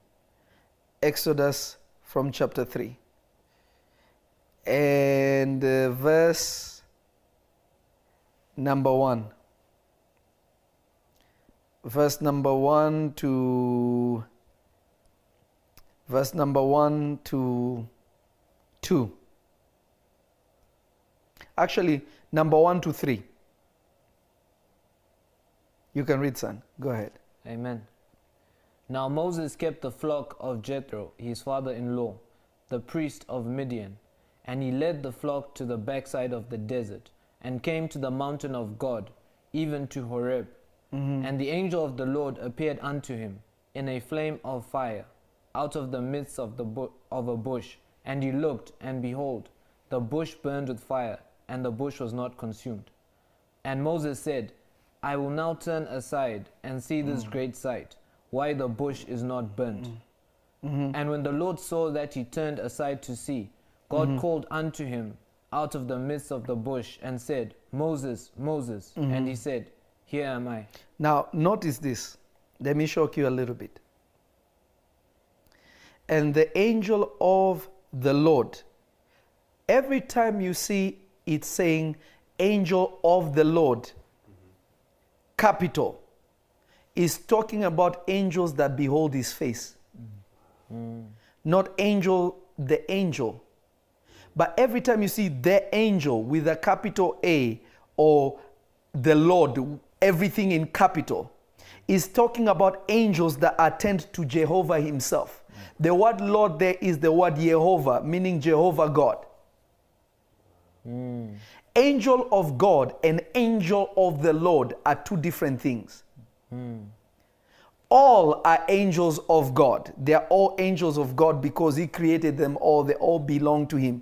Exodus from chapter 3. And uh, verse number 1. Verse number 1 to verse number 1 to 2. Actually, number 1 to 3. You can read, son. Go ahead. Amen. Now Moses kept the flock of Jethro, his father in law, the priest of Midian, and he led the flock to the backside of the desert, and came to the mountain of God, even to Horeb. Mm-hmm. And the angel of the Lord appeared unto him in a flame of fire, out of the midst of, the bu- of a bush. And he looked, and behold, the bush burned with fire, and the bush was not consumed. And Moses said, I will now turn aside and see this mm. great sight, why the bush is not burnt. Mm. Mm-hmm. And when the Lord saw that he turned aside to see, God mm-hmm. called unto him out of the midst of the bush and said, Moses, Moses. Mm-hmm. And he said, Here am I. Now, notice this. Let me shock you a little bit. And the angel of the Lord, every time you see it saying angel of the Lord, capital, is talking about angels that behold his face. Not angel, the angel. But every time you see the angel with a capital A or the Lord, everything in capital, is talking about angels that attend to Jehovah Himself. The word Lord there is the word Jehovah, meaning Jehovah God. Hmm. Angel of God and angel of the Lord are two different things. All are angels of God. They are all angels of God because He created them all. They all belong to Him.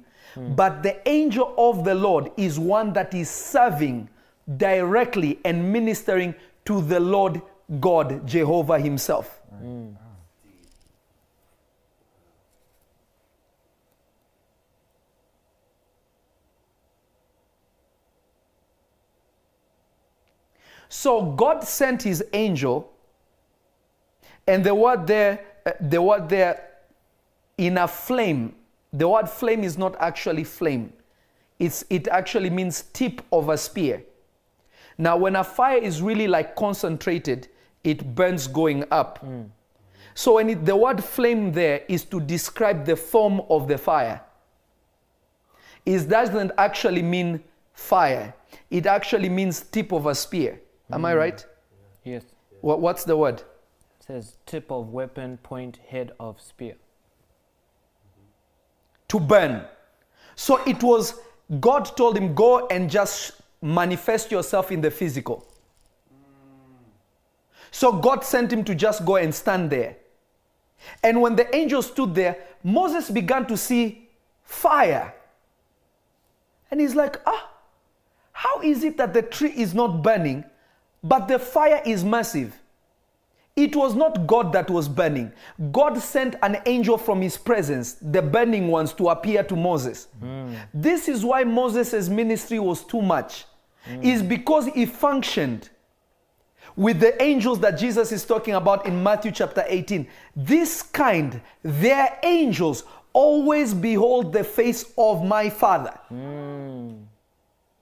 But the angel of the Lord is one that is serving directly and ministering to the Lord God, Jehovah Himself. So God sent His angel, and the word there, uh, the word there, in a flame. The word flame is not actually flame. It's, it actually means tip of a spear. Now, when a fire is really like concentrated, it burns going up. So, when it, the word flame there is to describe the form of the fire, it doesn't actually mean fire. It actually means tip of a spear. Am I right? Yes. What, what's the word? It says tip of weapon, point, head of spear. to burn. So it was, God told him, go and just manifest yourself in the physical. So God sent him to just go and stand there. And when the angel stood there, Moses began to see fire. And he's like, ah, how is it that the tree is not burning, but the fire is massive? it was not God that was burning. God sent an angel from his presence, the burning ones, to appear to Moses. This is why Moses' ministry was too much. Is because he functioned with the angels that Jesus is talking about in Matthew chapter 18. This kind, their angels, always behold the face of my Father. Mm.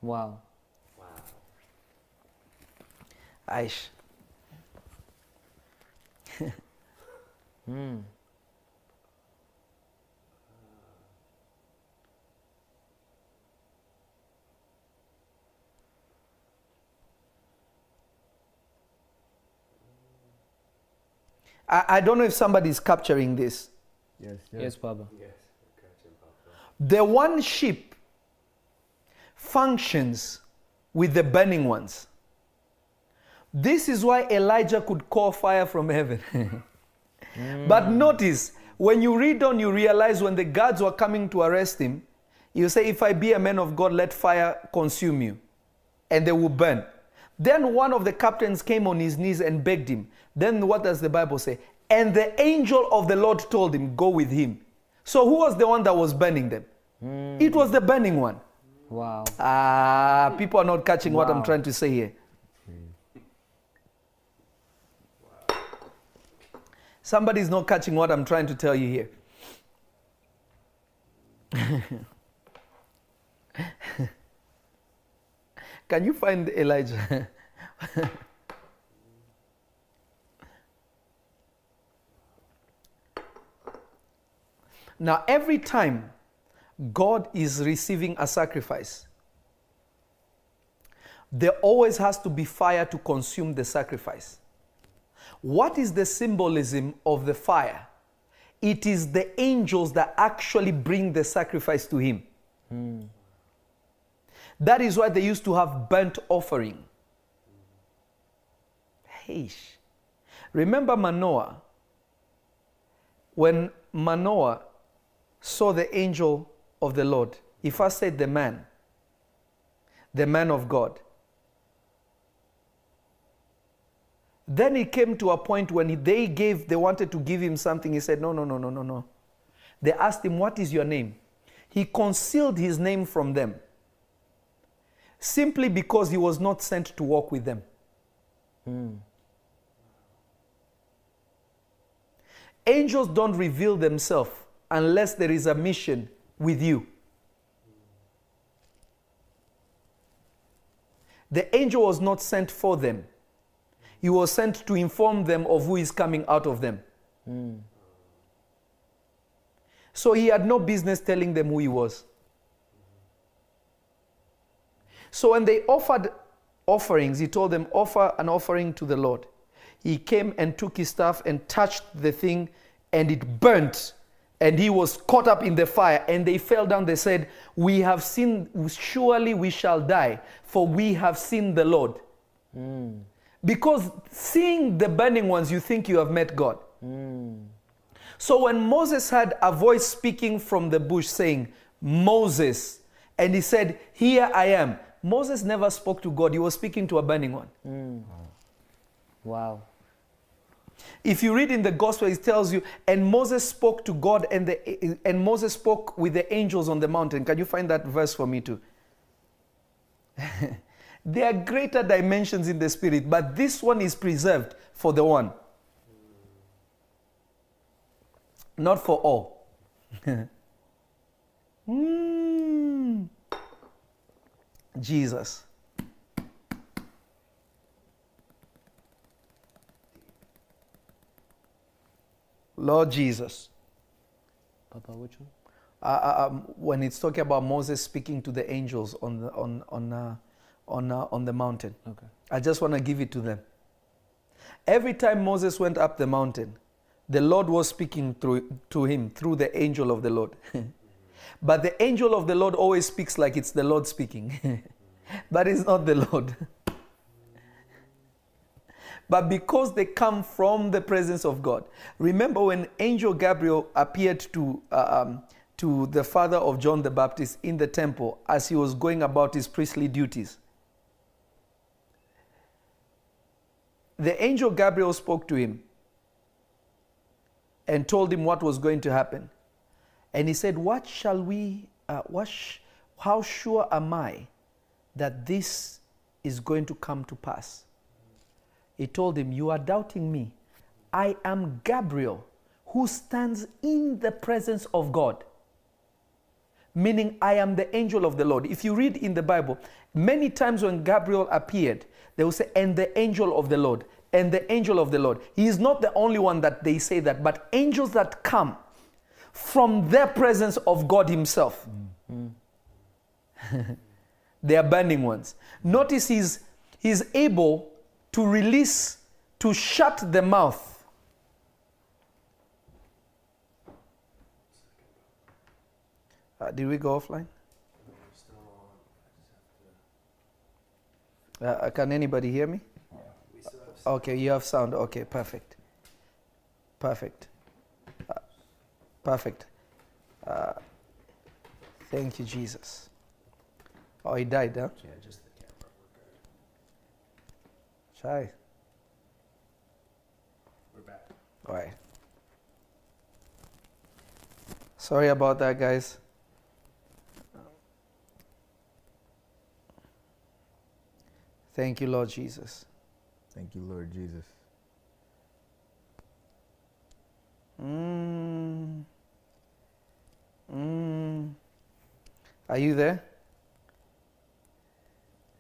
Wow. Aish. Hmm. I, I don't know if somebody is capturing this. Yes, Yes, Papa. The one sheep functions with the burning ones. This is why Elijah could call fire from heaven. But notice, when you read on, you realize when the guards were coming to arrest him, you say, If I be a man of God, let fire consume you, and they will burn. Then one of the captains came on his knees and begged him. Then what does the Bible say? And the angel of the Lord told him, Go with him. So who was the one that was burning them? It was the burning one. Wow. Ah, people are not catching what I'm trying to say here. Somebody's not catching what I'm trying to tell you here. Can you find Elijah? now, every time God is receiving a sacrifice, there always has to be fire to consume the sacrifice. What is the symbolism of the fire? It is the angels that actually bring the sacrifice to Him. Hmm. That is why they used to have burnt offering. Heish. Remember Manoah? When Manoah saw the angel of the Lord, he first said, The man, the man of God. Then he came to a point when he- they gave, they wanted to give him something. He said, No, no, no, no, no, no. They asked him, What is your name? He concealed his name from them simply because he was not sent to walk with them. Hmm. Angels don't reveal themselves unless there is a mission with you. The angel was not sent for them, he was sent to inform them of who is coming out of them. So he had no business telling them who he was. So when they offered offerings, he told them, Offer an offering to the Lord. He came and took his staff and touched the thing, and it burnt. And he was caught up in the fire, and they fell down. They said, We have seen, surely we shall die, for we have seen the Lord. Hmm. Because seeing the burning ones, you think you have met God. So when Moses had a voice speaking from the bush saying, Moses, and he said, Here I am. Moses never spoke to God, he was speaking to a burning one. Wow. If you read in the gospel, it tells you, and Moses spoke to God, and, the, and Moses spoke with the angels on the mountain. Can you find that verse for me too? there are greater dimensions in the spirit, but this one is preserved for the one, not for all. Mm. Jesus. Lord Jesus. Papa, which one? Uh, uh, um, when it's talking about Moses speaking to the angels on the, on, on, uh, on, uh, on the mountain, Okay. I just want to give it to them. Every time Moses went up the mountain, the Lord was speaking through, to him through the angel of the Lord. but the angel of the Lord always speaks like it's the Lord speaking. but it's not the Lord. but because they come from the presence of God. Remember when angel Gabriel appeared to, uh, um, to the father of John the Baptist in the temple as he was going about his priestly duties? The angel Gabriel spoke to him and told him what was going to happen. And he said, What shall we, uh, what sh- how sure am I that this is going to come to pass? He told him, You are doubting me. I am Gabriel, who stands in the presence of God. Meaning, I am the angel of the Lord. If you read in the Bible, many times when Gabriel appeared, they will say, And the angel of the Lord, and the angel of the Lord. He is not the only one that they say that, but angels that come from the presence of God Himself. they are burning ones. Notice he's, he's able to release, to shut the mouth. Uh, did we go offline? Uh, can anybody hear me? Okay, you have sound. Okay, perfect. Perfect. Uh, perfect. Uh, thank you, Jesus. Oh, he died, huh? Yeah, just the camera. Shy. We're back. All right. Sorry about that, guys. Thank you, Lord Jesus. Thank you, Lord Jesus. Mm. Mm. Are you there?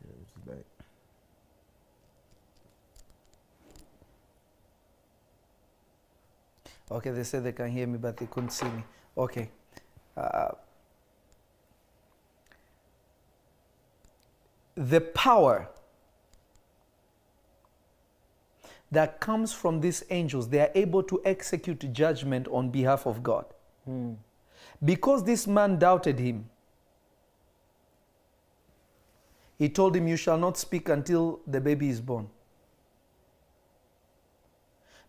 Yeah. Okay, they said they can hear me, but they couldn't see me. Okay. Uh, the power that comes from these angels, they are able to execute judgment on behalf of God. Hmm. Because this man doubted him, he told him, You shall not speak until the baby is born.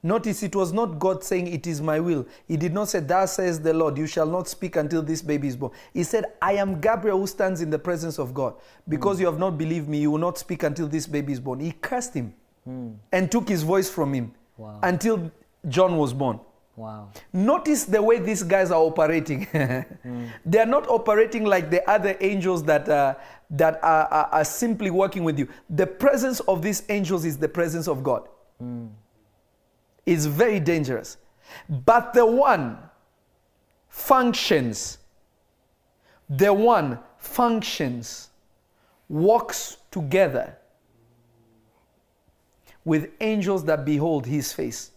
Notice it was not God saying, It is my will. He did not say, Thus says the Lord, you shall not speak until this baby is born. He said, I am Gabriel who stands in the presence of God. Because hmm. you have not believed me, you will not speak until this baby is born. He cursed him Hmm. and took his voice from him Wow. until John was born. Wow. Notice the way these guys are operating. Hmm. They are not operating like the other angels that, uh, that are, are, are simply working with you. The presence of these angels is the presence of God. Hmm. It's very dangerous. But the one functions, the one functions, walks together with angels that behold his face.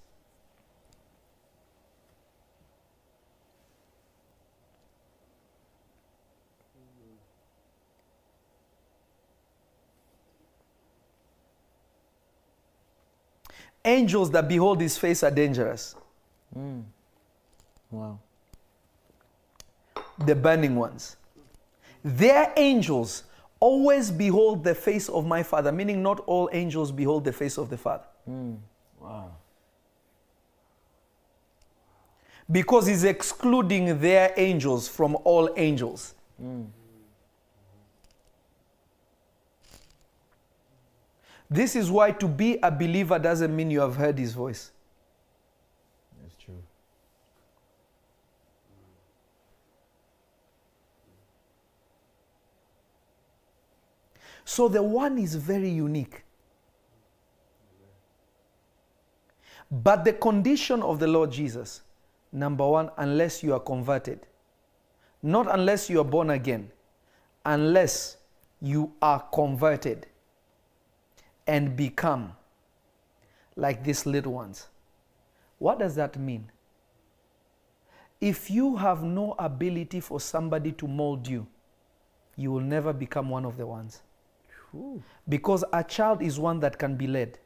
Angels that behold his face are dangerous. Hmm. Wow. the burning ones. Their angels always behold the face of my Father, meaning not all angels behold the face of the Father. Wow. Because he's excluding their angels from all angels. This is why to be a believer doesn't mean you have heard his voice. That's true. So the one is very unique. But the condition of the Lord Jesus, number one, unless you are converted, not unless you are born again, unless you are converted and become like these little ones. What does that mean? If you have no ability for somebody to mold you, you will never become one of the ones. Because a child is one that can be led.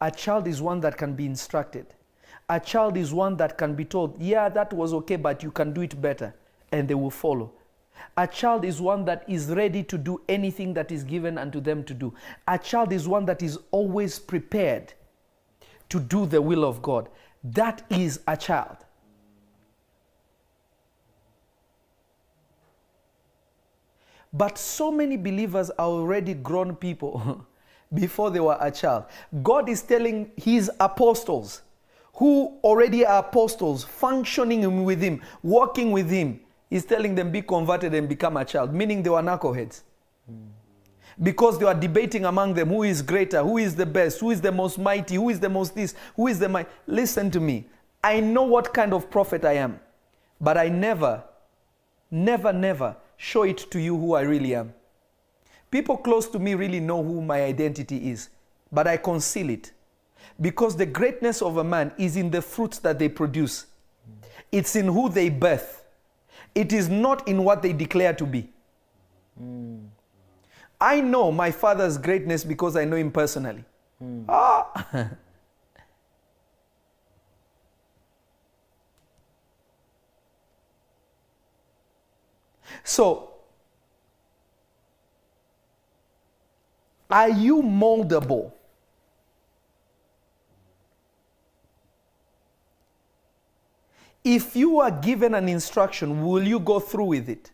A child is one that can be instructed. A child is one that can be told, yeah, that was okay, but you can do it better, and they will follow. A child is one that is ready to do anything that is given unto them to do. A child is one that is always prepared to do the will of God. That is a child. But so many believers are already grown people before they were a child. God is telling his apostles, who already are apostles, functioning with him, walking with him, he's telling them, be converted and become a child, meaning they were knuckleheads. Because they were debating among them who is greater, who is the best, who is the most mighty, who is the most this, who is the mighty. Listen to me. I know what kind of prophet I am, but I never, never, never show it to you who I really am. People close to me really know who my identity is, but I conceal it. Because the greatness of a man is in the fruits that they produce, it's in who they birth, it is not in what they declare to be. I know my father's greatness because I know him personally. Ah. so, are you moldable? If you are given an instruction, will you go through with it?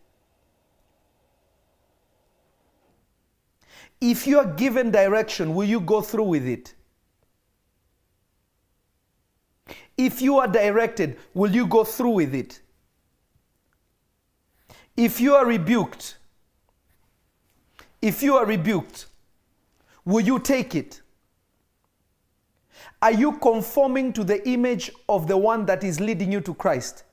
If you are given direction, will you go through with it? If you are directed, will you go through with it? If you are rebuked, if you are rebuked, will you take it? Are you conforming to the image of the one that is leading you to Christ?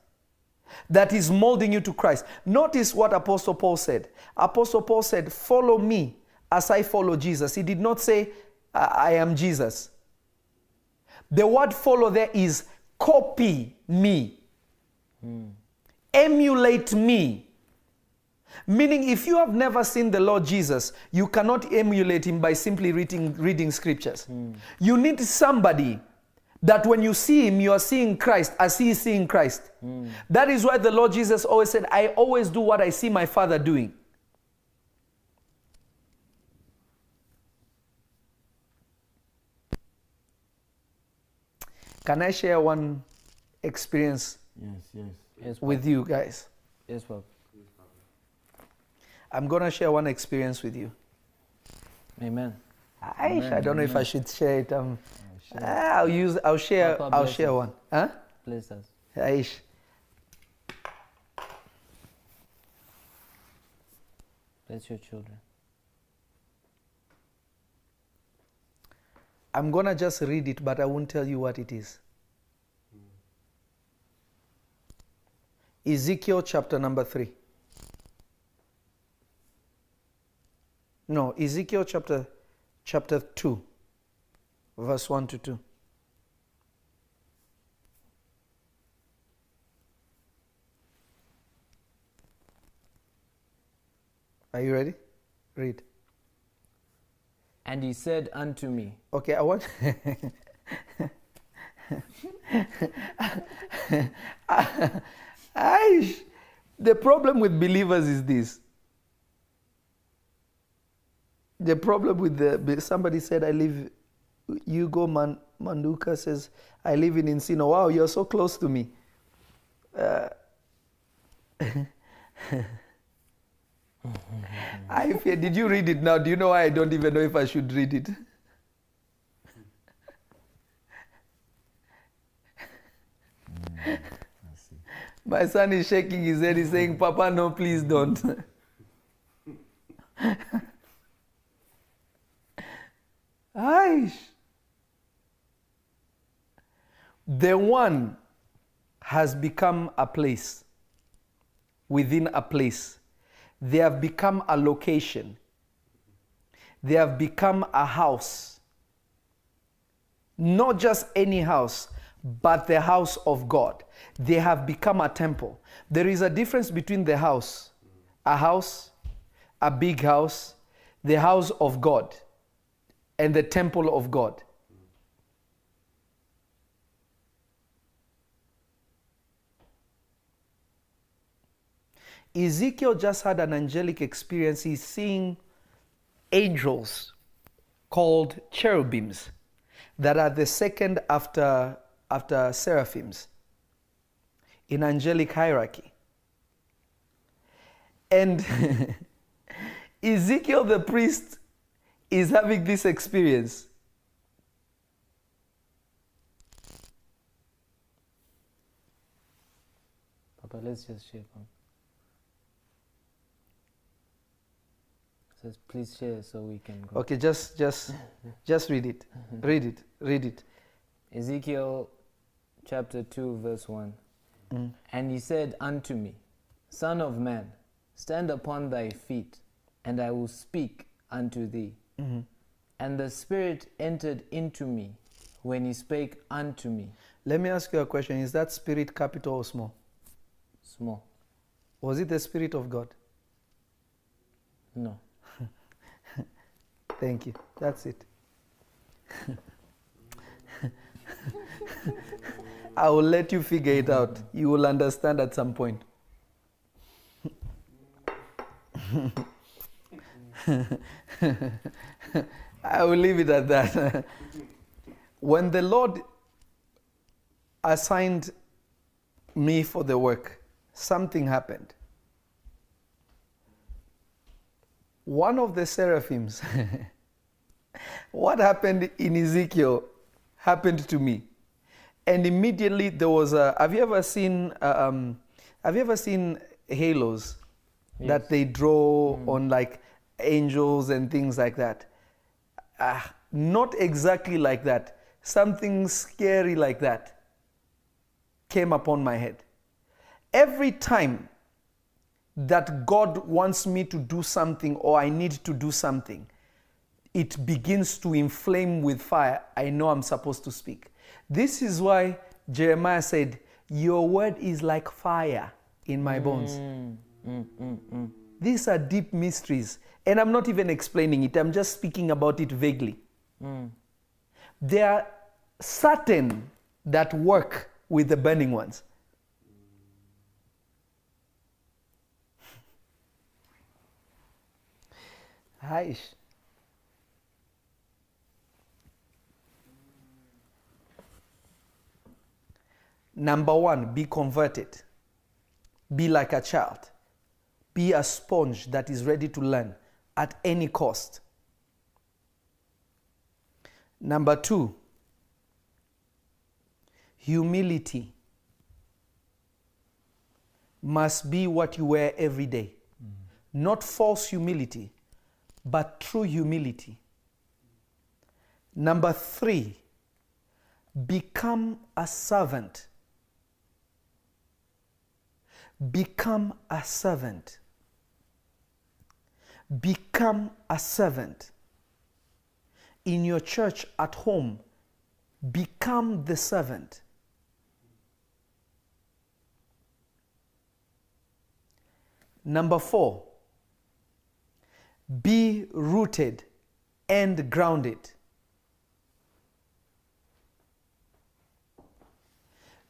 That is molding you to Christ. Notice what Apostle Paul said. Apostle Paul said, Follow me as I follow Jesus. He did not say, I I am Jesus. The word follow there is copy me, hmm. emulate me. Meaning, if you have never seen the Lord Jesus, you cannot emulate him by simply reading, reading scriptures. Hmm. You need somebody that when you see him, you are seeing Christ as he is seeing Christ. Hmm. That is why the Lord Jesus always said, I always do what I see my Father doing. Can I share one experience Yes, yes. Yes, with you guys? Yes, Papa. I'm going to share one experience with you. Amen. Aish, I don't know if I should share it. Um, ah, I'll use. I'll share. Papa, I'll share us. one. Huh? Bless us. Aish. Bless your children. I'm gonna just read it, but I won't tell you what it is. Ezekiel chapter number three. No, Ezekiel chapter chapter two, verse one to two. Are you ready? Read. And he said unto me, Okay, I want. The problem with believers is this. The problem with the somebody said, "I live." Hugo Man, Manduka says, "I live in Encino." Wow, you're so close to me. Uh, I fear. Did you read it now? Do you know why I don't even know if I should read it? My son is shaking his head. He's saying, Papa, no, please don't. Aish. The one has become a place within a place. They have become a location. They have become a house. Not just any house, but the house of God. They have become a temple. There is a difference between the house, a house, a big house, the house of God, and the temple of God. Ezekiel just had an angelic experience. He's seeing angels called cherubims that are the second after, after seraphims in angelic hierarchy. And Ezekiel the priest is having this experience. Papa, let's just share. Papa. Says, please share so we can go. Okay, just just just read it. Read it. Read it. Ezekiel chapter 2, verse 1. Mm. And he said unto me, Son of man, stand upon thy feet, and I will speak unto thee. Mhm. And the Spirit entered into me when he spake unto me. Let me ask you a question. Is that spirit capital or small? Small. Was it the spirit of God? No. Thank you. That's it. I will let you figure it out. You will understand at some point. I will leave it at that. when the Lord assigned me for the work, something happened. One of the seraphims, what happened in Ezekiel happened to me. And immediately there was a. Have you ever seen? uh, Um, have you ever seen halos that they draw on like angels and things like that? Ah, not exactly like that. Something scary like that came upon my head. Every time that God wants me to do something or I need to do something, it begins to inflame with fire. I know I'm supposed to speak. This is why Jeremiah said, Your word is like fire in my bones. Mm, mm, mm, mm. These are deep mysteries. And I'm not even explaining it, I'm just speaking about it vaguely. Mm. There are certain that work with the burning ones. Aish. Number one, be converted. Be like a child. Be a sponge that is ready to learn at any cost. Number two, humility must be what you wear every day. Mm. Not false humility, but true humility. Number three, become a servant. Become a servant. Become a servant. In your church, at home, become the servant. Number four, be rooted and grounded.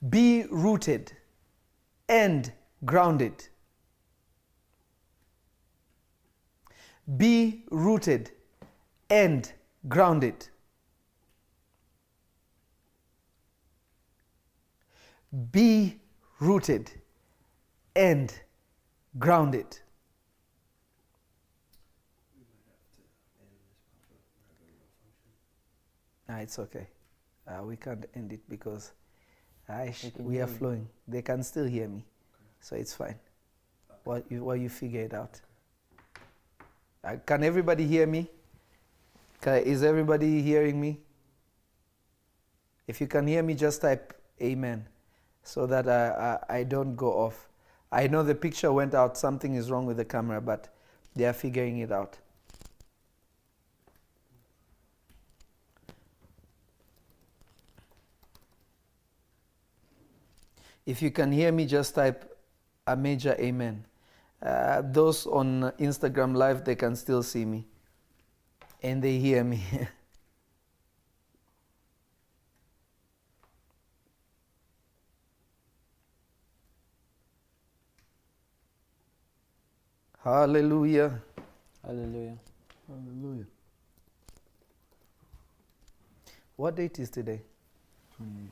Be rooted and grounded. Be rooted and grounded. Be rooted and grounded. Ah, it's okay. Uh, we can't end it because we are flowing. They can still hear me, so it's fine. While you, while you figure it out. Uh, can everybody hear me? Ca- is everybody hearing me? If you can hear me, just type Amen, so that I, I, I don't go off. I know the picture went out. Something is wrong with the camera, but they are figuring it out. If you can hear me, just type a major amen. Uh, those on Instagram Live, they can still see me and they hear me. Hallelujah. Hallelujah. Hallelujah. What date is today? 28.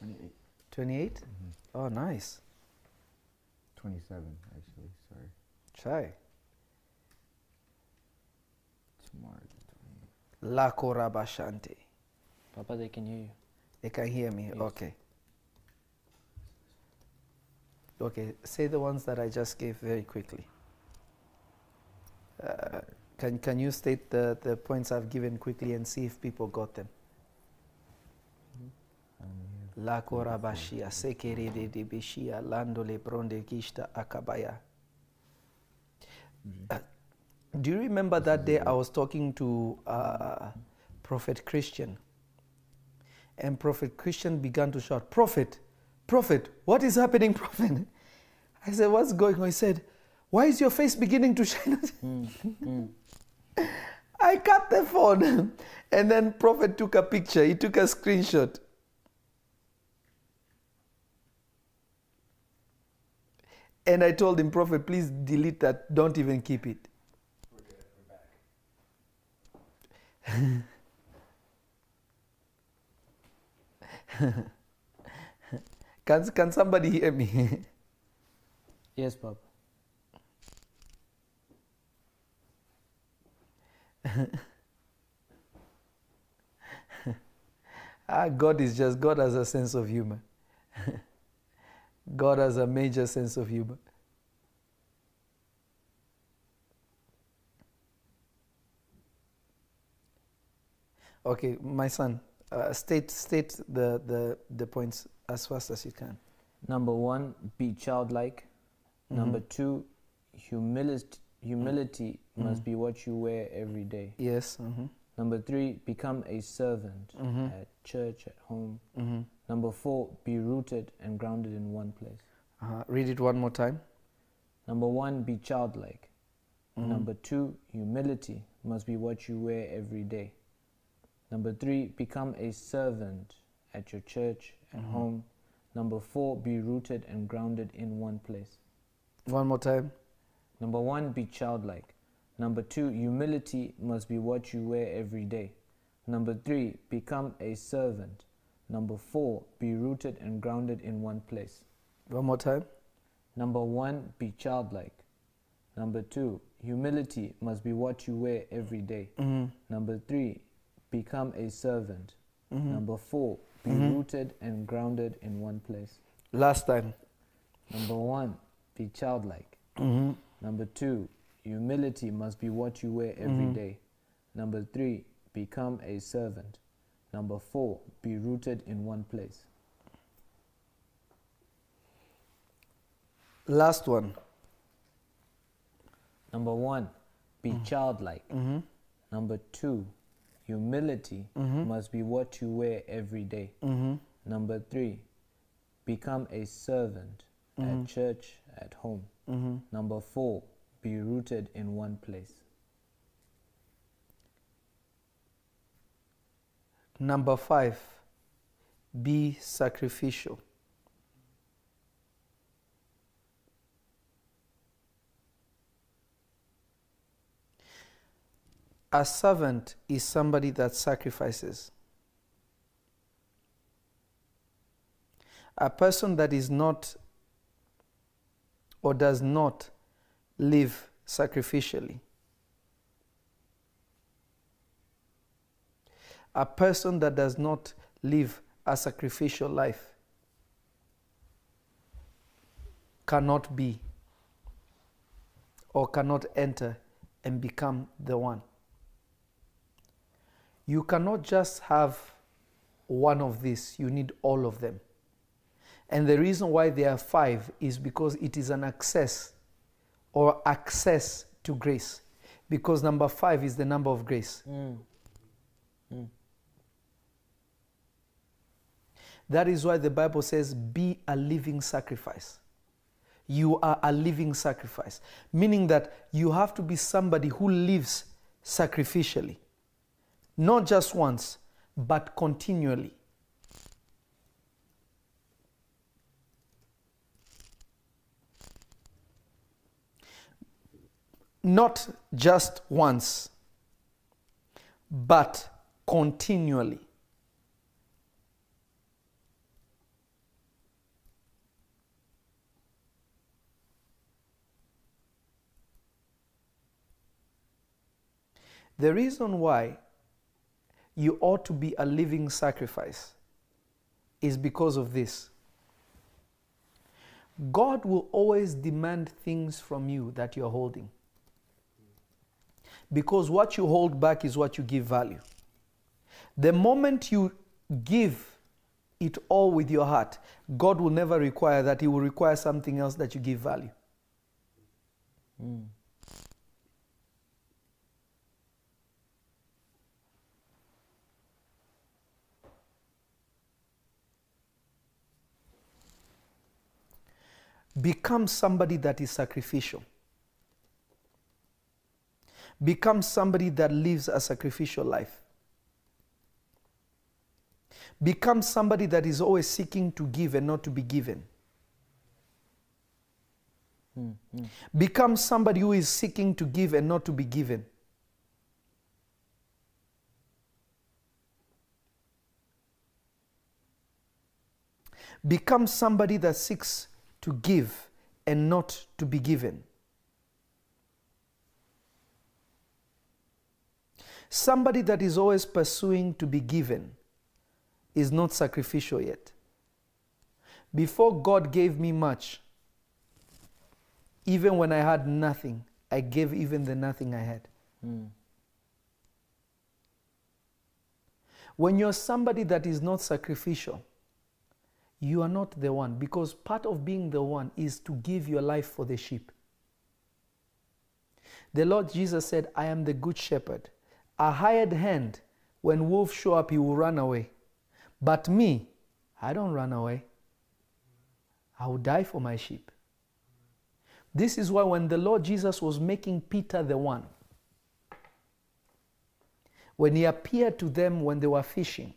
28. 28? Mhm. Oh, nice. 27, actually. Sorry. Chai. Tomorrow. the Lako Papa, they can hear you. They can hear me. Yes. Okay. Okay, say the ones that I just gave very quickly. Uh, can, can you state the, the points I've given quickly and see if people got them? La korabashia, sekerede de beshia, lando lebronde gishta akabaya. Uh, do you remember that day I was talking to uh, Prophet Christian? And Prophet Christian began to shout, Prophet, Prophet, what is happening, Prophet? I said, What's going on? He said, Why is your face beginning to shine? I cut the phone. And then Prophet took a picture, he took a screenshot. And I told him, Prophet, please delete that. Don't even keep it. Can, can somebody hear me? Yes, Papa. ah, God is just, God has a sense of humor. God has a major sense of humor. Okay, my son, uh, state state the, the the points as fast as you can. Number one, be childlike. Number two, humility, humility must be what you wear every day. Yes. Mm-hmm. Number three, become a servant mm-hmm. at church, at home. Mm-hmm. Number four, be rooted and grounded in one place. Uh-huh. Read it one more time. Number one, be childlike. Mm-hmm. Number two, humility must be what you wear every day. Number three, become a servant at your church, at home. Number four, be rooted and grounded in one place. One more time. Number one, be childlike. Number two, humility must be what you wear every day. Number three, become a servant. Number four, be rooted and grounded in one place. One more time. Number one, be childlike. Number two, humility must be what you wear every day. Mm-hmm. Number three, become a servant. Mm-hmm. Number four, be mm-hmm. rooted and grounded in one place. Last time. Number one, be childlike. Number two, humility must be what you wear every mm-hmm. day. Number three, become a servant. Number four, be rooted in one place. Last one. Number one, be mm-hmm. childlike. Mm-hmm. Number two, humility must be what you wear every day. Number three, become a servant at church, at home. Number four, be rooted in one place. Number five. Be sacrificial. A servant is somebody that sacrifices. A person that is not or does not live sacrificially. A person that does not live a sacrificial life cannot be or cannot enter and become the one. You cannot just have one of these, you need all of them. And the reason why there are five is because it is an access or access to grace. Because number five is the number of grace. Mm. Mm. That is why the Bible says, be a living sacrifice. You are a living sacrifice, meaning that you have to be somebody who lives sacrificially, not just once, but continually. Not just once, but continually. The reason why you ought to be a living sacrifice is because of this. God will always demand things from you that you're holding. Because what you hold back is what you give value. The moment you give it all with your heart, God will never require that. He will require something else that you give value. Hmm. Become somebody that is sacrificial. Become somebody that lives a sacrificial life. Become somebody that is always seeking to give and not to be given. Become somebody who is seeking to give and not to be given. Become somebody that seeks to give and not to be given. Somebody that is always pursuing to be given is not sacrificial yet. Before God gave me much, even when I had nothing, I gave even the nothing I had. Hmm. When you're somebody that is not sacrificial, you are not the one because part of being the one is to give your life for the sheep. The Lord Jesus said, I am the good shepherd. A hired hand, when wolves show up, he will run away. But me, I don't run away. I will die for my sheep. This is why when the Lord Jesus was making Peter the one, when he appeared to them when they were fishing,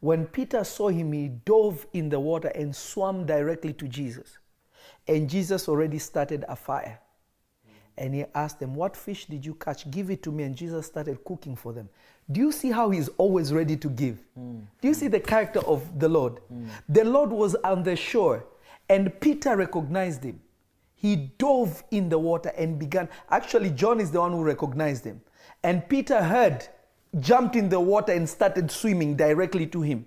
when Peter saw him, he dove in the water and swam directly to Jesus. And Jesus already started a fire. And he asked them, What fish did you catch? Give it to me. And Jesus started cooking for them. Do you see how he's always ready to give? Do you see the character of the Lord? The Lord was on the shore, and Peter recognized him. He dove in the water and began. Actually, John is the one who recognized him. And Peter heard, jumped in the water, and started swimming directly to him.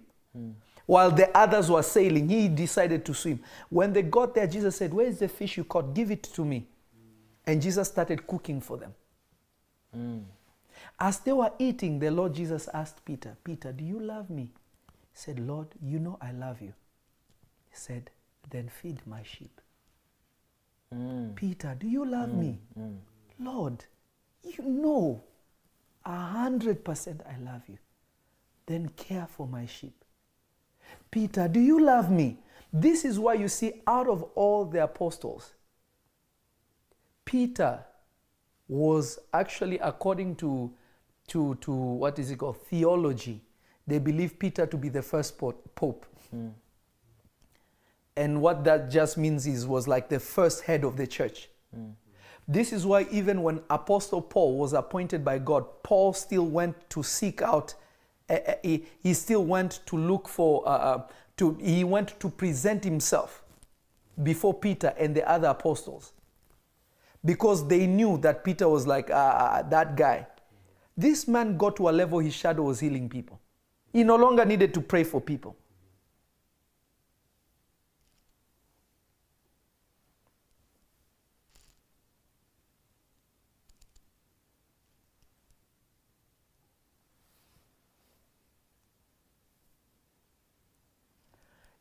While the others were sailing, he decided to swim. When they got there, Jesus said, Where is the fish you caught? Give it to me. And Jesus started cooking for them. As they were eating, the Lord Jesus asked Peter, Peter, do you love me? He said, Lord, you know I love you. He said, Then feed my sheep. Mm. Peter, do you love mm, me? Mm. Lord, you know a hundred percent I love you. Then care for my sheep. Peter, do you love me? This is why you see, out of all the apostles, Peter was actually, according to, to, to what is it called, theology, they believe Peter to be the first po- pope. And what that just means is was like the first head of the church. This is why even when Apostle Paul was appointed by God, Paul still went to seek out. uh, uh, he, he still went to look for. Uh, uh, to he went to present himself before Peter and the other apostles, because they knew that Peter was like uh, that guy. This man got to a level his shadow was healing people. He no longer needed to pray for people.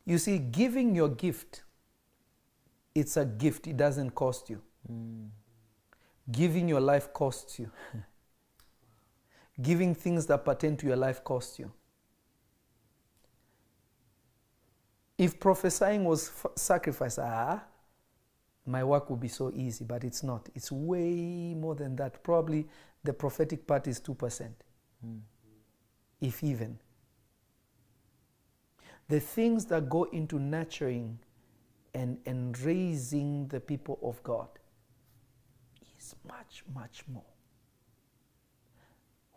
You see, giving your gift, it's a gift, it doesn't cost you. Giving your life costs you. Giving things that pertain to your life costs you. If prophesying was f- sacrifice, ah, my work would be so easy, but it's not. It's way more than that. Probably the prophetic part is 2%, if even. The things that go into nurturing and, and raising the people of God much, much more.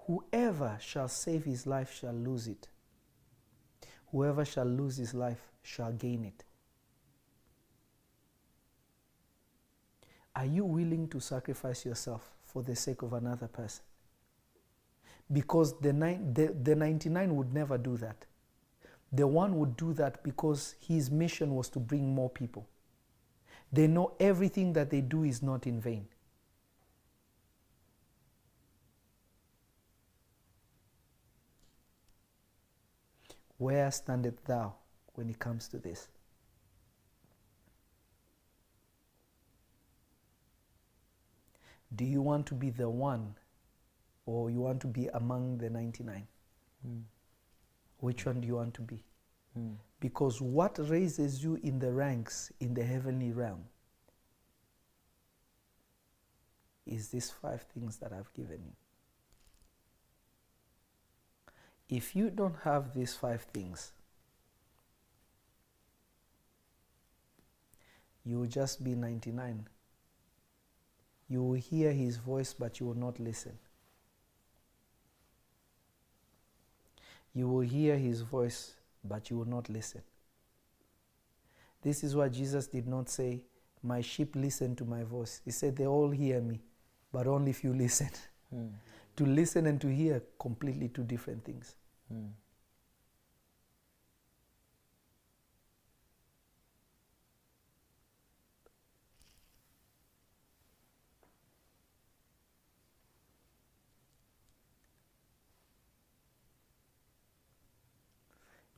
Whoever shall save his life shall lose it. Whoever shall lose his life shall gain it. Are you willing to sacrifice yourself for the sake of another person? because the, nine, the, the 99 would never do that. The one would do that because his mission was to bring more people. They know everything that they do is not in vain. Where standeth thou when it comes to this? Do you want to be the one or you want to be among the 99? Hmm. Which one do you want to be? Hmm. Because what raises you in the ranks in the heavenly realm is these five things that I've given you. If you don't have these five things, you will just be 99. You will hear his voice, but you will not listen. You will hear his voice, but you will not listen. This is why Jesus did not say, My sheep listen to my voice. He said, They all hear me, but only if you listen. Hmm. To listen and to hear, completely two different things. Hmm.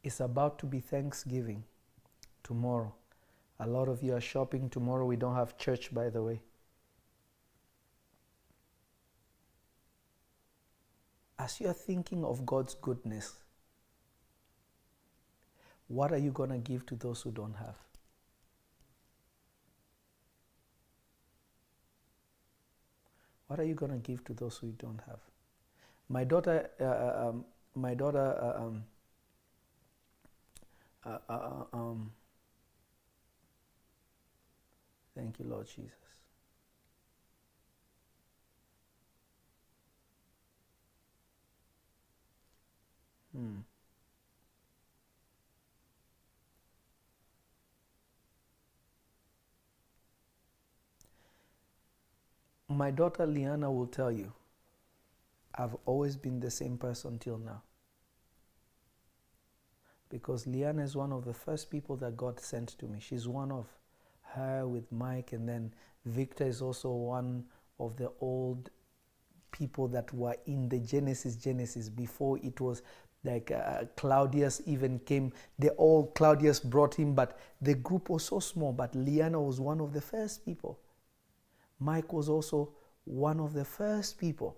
It's about to be Thanksgiving tomorrow. A lot of you are shopping tomorrow. We don't have church, by the way. As you are thinking of God's goodness, what are you going to give to those who don't have? What are you going to give to those who don't have? My daughter, uh, uh, um, my daughter, uh, um, uh, uh, uh, um, thank you, Lord Jesus. Hmm. My daughter Liana will tell you, I've always been the same person till now. Because Liana is one of the first people that God sent to me. She's one of her with Mike, and then Victor is also one of the old people that were in the Genesis Genesis before it was like uh, Claudius even came. They all Claudius brought him, but the group was so small. But Liana was one of the first people. Mike was also one of the first people,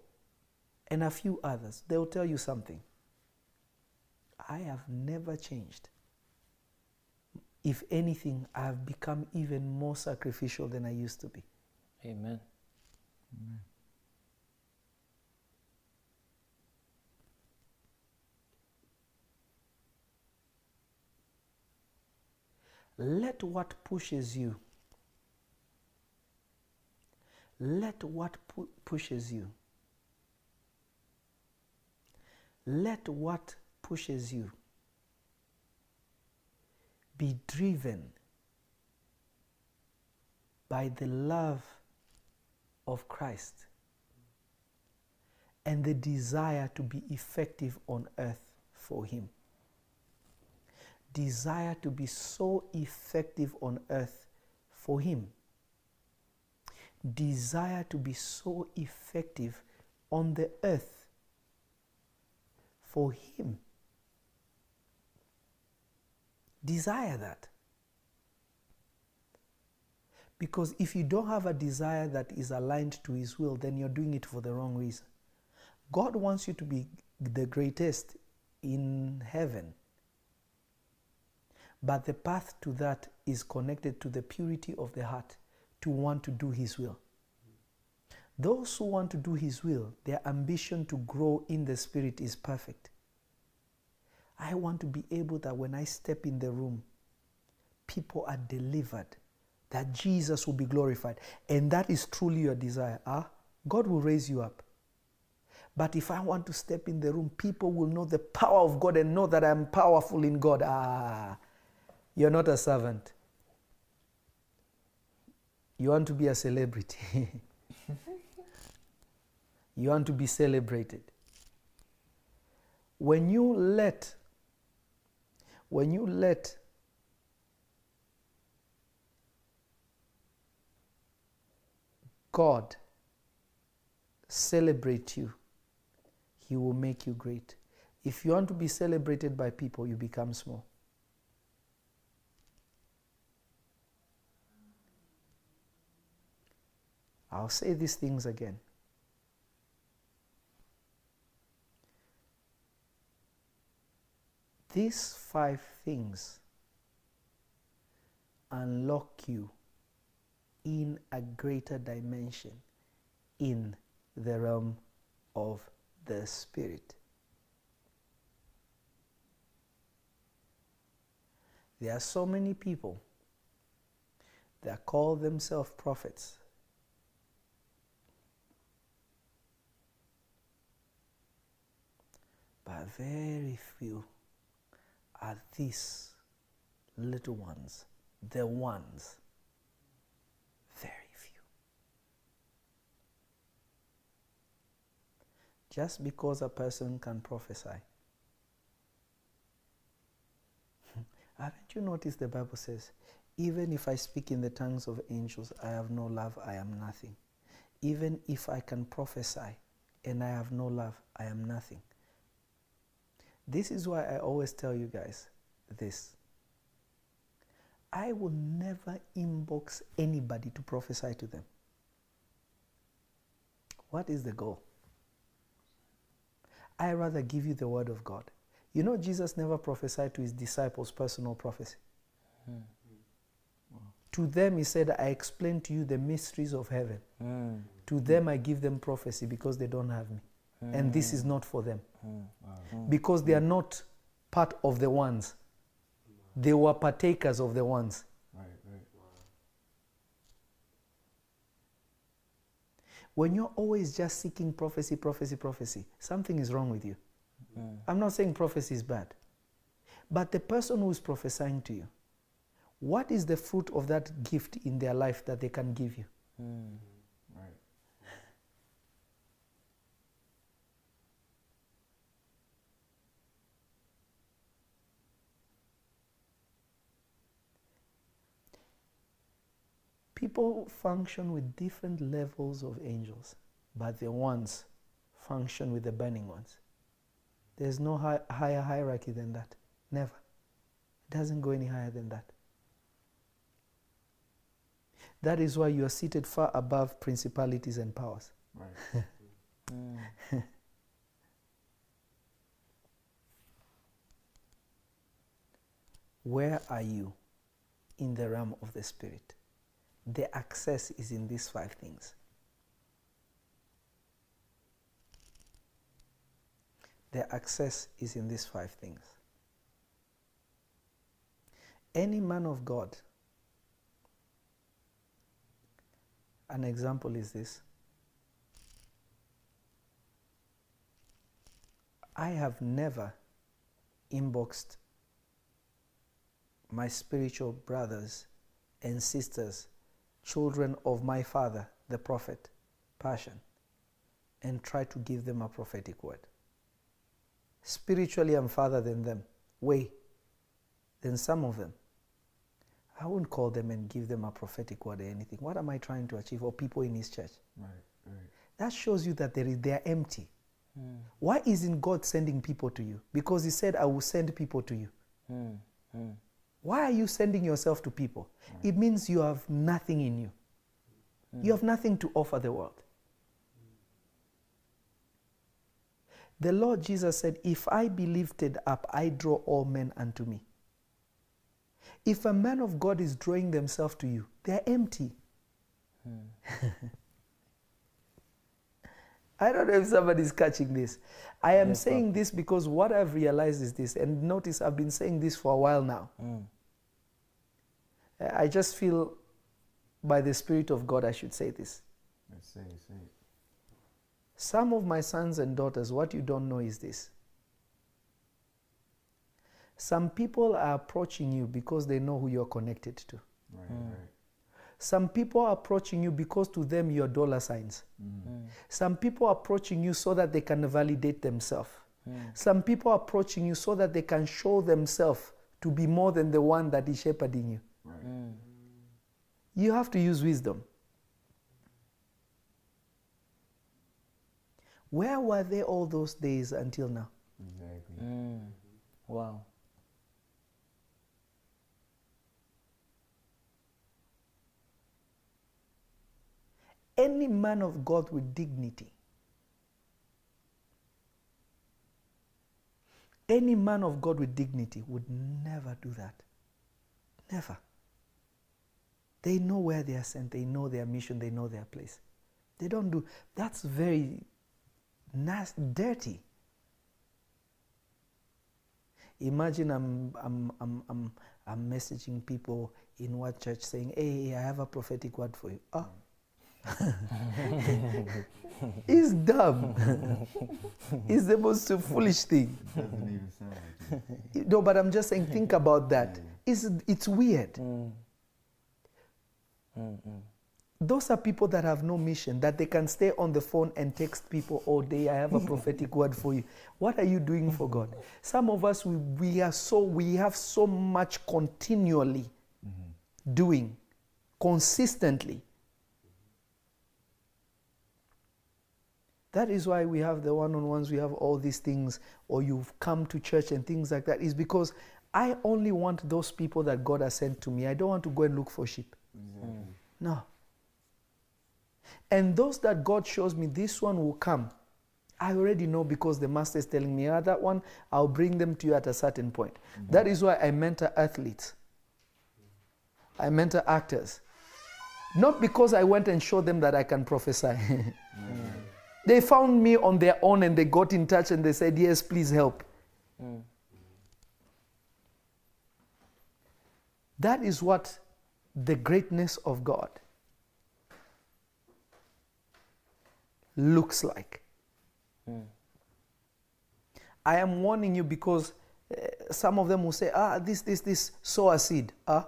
and a few others. They'll tell you something. I have never changed. If anything, I have become even more sacrificial than I used to be. Amen. Let what pushes you, let what pu- pushes you, let what pushes you be driven by the love of Christ and the desire to be effective on earth for Him. Desire to be so effective on earth for Him. Desire to be so effective on the earth for Him. Desire that. Because if you don't have a desire that is aligned to His will, then you're doing it for the wrong reason. God wants you to be the greatest in heaven. But the path to that is connected to the purity of the heart to want to do His will. Those who want to do His will, their ambition to grow in the Spirit is perfect. I want to be able that when I step in the room, people are delivered, that Jesus will be glorified. And that is truly your desire. Ah, God will raise you up. But if I want to step in the room, people will know the power of God and know that I'm powerful in God. Ah, you're not a servant. You want to be a celebrity. you want to be celebrated. when you let when you let God celebrate you, He will make you great. If you want to be celebrated by people, you become small. I'll say these things again. These five things unlock you in a greater dimension in the realm of the Spirit. There are so many people that call themselves prophets. But very few are these little ones, the ones. Very few. Just because a person can prophesy. Haven't you noticed the Bible says, even if I speak in the tongues of angels, I have no love, I am nothing. Even if I can prophesy and I have no love, I am nothing. This is why I always tell you guys this. I will never inbox anybody to prophesy to them. What is the goal? I rather give you the word of God. You know, Jesus never prophesied to his disciples personal prophecy. To them, he said, I explain to you the mysteries of heaven. Mm. To them, I give them prophecy because they don't have me. And this hmm. is not for them. Hmm. Hmm. Because they are not part of the ones. They were partakers of the ones. Right, right. When you're always just seeking prophecy, prophecy, prophecy, something is wrong with you. I'm not saying prophecy is bad. But the person who is prophesying to you, what is the fruit of that gift in their life that they can give you? Right. People function with different levels of angels, but the ones function with the burning ones. There's no hi- higher hierarchy than that. Never. It doesn't go any higher than that. That is why you are seated far above principalities and powers. Right. Mm. Where are you in the realm of the Spirit? The access is in these five things. The access is in these five things. Any man of God, an example is this. I have never inboxed my spiritual brothers and sisters, children of my father, the prophet, Passion, and try to give them a prophetic word. Spiritually, I'm farther than them, way than some of them. I won't call them and give them a prophetic word or anything. What am I trying to achieve? Or people in his church? Right, right. That shows you that there is, they are empty. Hmm. Why isn't God sending people to you? Because He said, I will send people to you. Hmm, hmm. Why are you sending yourself to people? Mm. It means you have nothing in you. Mm. You have nothing to offer the world. The Lord Jesus said, If I be lifted up, I draw all men unto me. If a man of God is drawing themselves to you, they're empty. Hmm. I don't know if somebody's catching this. I am Yes, saying this because what I've realized is this, and notice I've been saying this for a while now. Mm. I just feel by the Spirit of God I should say this. Say, say. Some of my sons and daughters, what you don't know is this. Some people are approaching you because they know who you're connected to. Right, right. Some people are approaching you because to them you're dollar signs. Mm. Some people are approaching you so that they can validate themselves. Mm. Some people are approaching you so that they can show themselves to be more than the one that is shepherding you. Right. Mm. You have to use wisdom. Where were they all those days until now? Exactly. Mm. Wow. Any man of God with dignity, any man of God with dignity would never do that. Never. They know where they are sent, they know their mission, they know their place. They don't do that's very nasty, dirty. Imagine I'm, I'm, I'm, I'm, I'm messaging people in one church saying, Hey, I have a prophetic word for you. Oh. it's dumb. it's the most foolish thing. Doesn't even sound like it. No, but I'm just saying, think about that. It's, it's weird. Mm. Mm, mm. Those are people that have no mission, that they can stay on the phone and text people all day. I have a prophetic word for you. What are you doing for God? Some of us, we, we are so, we have so much continually doing, consistently. That is why we have the one on ones, we have all these things, or you've come to church and things like that, is because I only want those people that God has sent to me. I don't want to go and look for sheep. Exactly. No. And those that God shows me, this one will come. I already know because the master is telling me, ah, that one, I'll bring them to you at a certain point. Mm-hmm. That is why I mentor athletes. I mentor actors. Not because I went and showed them that I can prophesy. Mm-hmm. They found me on their own and they got in touch and they said, Yes, please help. Mm. That is what the greatness of God looks like. Mm. I am warning you because uh, some of them will say, ah, this, this, this, sow a seed. Ah.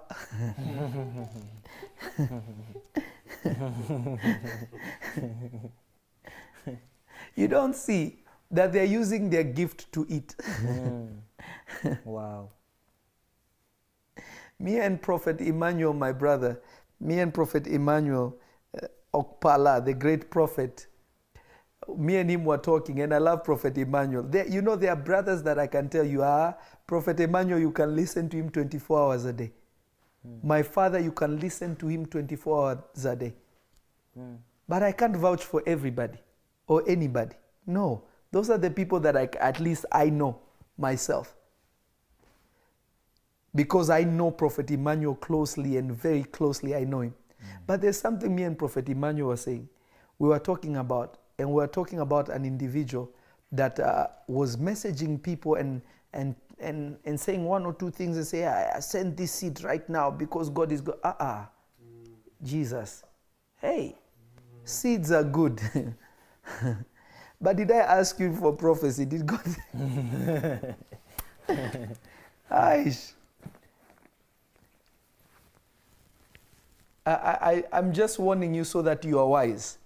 you don't see that they're using their gift to eat. Mm. wow. me and Prophet Emmanuel, my brother, me and Prophet Emmanuel uh, Okpala, the great prophet, me and him were talking, and I love Prophet Emmanuel. There, you know, there are brothers that I can tell you, ah, Prophet Emmanuel, you can listen to him 24 hours a day. My father, you can listen to him 24 hours a day. Mm. But I can't vouch for everybody or anybody. No, those are the people that I, at least I know myself. Because I know Prophet Emmanuel closely and very closely, I know him. But there's something me and Prophet Emmanuel were saying. We were talking about, and we were talking about an individual that uh, was messaging people and, and, and, and saying one or two things and say, I, I send this seed right now because God is good. Ah, uh Jesus. Hey, seeds are good. but did I ask you for prophecy? Did God? Aish. I, I, I'm just warning you so that you are wise.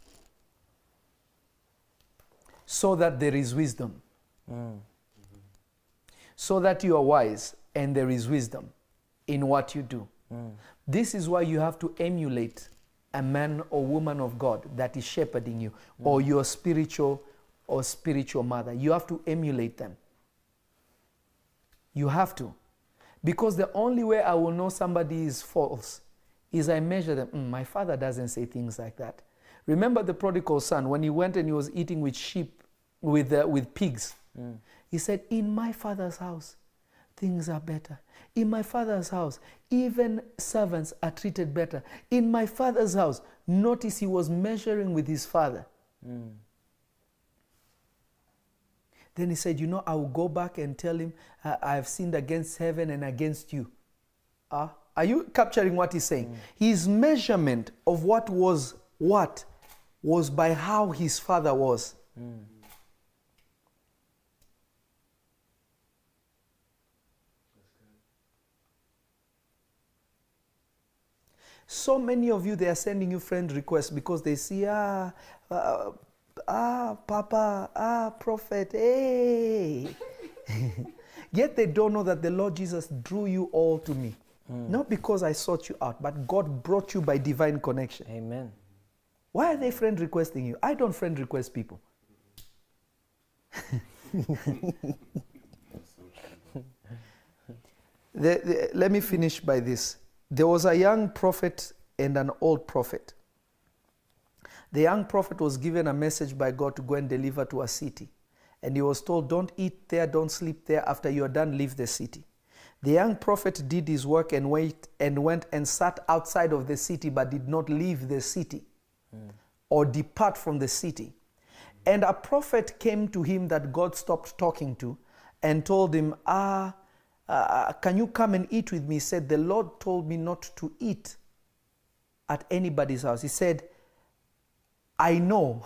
So that there is wisdom. Mm. So that you are wise and there is wisdom in what you do. Mm. This is why you have to emulate a man or woman of God that is shepherding you or your spiritual or spiritual mother. You have to emulate them. You have to. Because the only way I will know somebody is false is I measure them. "Mm, my father doesn't say things like that. Remember the prodigal son when he went and he was eating with sheep, with, uh, with pigs. He said, In my father's house, things are better. In my father's house, even servants are treated better. In my father's house, notice he was measuring with his father. Mm. Then he said, You know, I will go back and tell him, I I have sinned against heaven and against you. Ah, are you capturing what he's saying? His measurement of what was what was by how his father was. So many of you, they are sending you friend requests because they see, ah, uh, ah, Papa, ah, Prophet, hey. Yet they don't know that the Lord Jesus drew you all to me. Not because I sought you out, but God brought you by divine connection. Amen. Why are they friend requesting you? I don't friend request people. The- the- let me finish by this. There was a young prophet and an old prophet. The young prophet was given a message by God to go and deliver to a city. And he was told, Don't eat there, don't sleep there. After you are done, leave the city. The young prophet did his work and, wait, and went and sat outside of the city, but did not leave the city or depart from the city. And a prophet came to him that God stopped talking to and told him, Ah, uh, can you come and eat with me? He said, The Lord told me not to eat at anybody's house. He said, I know,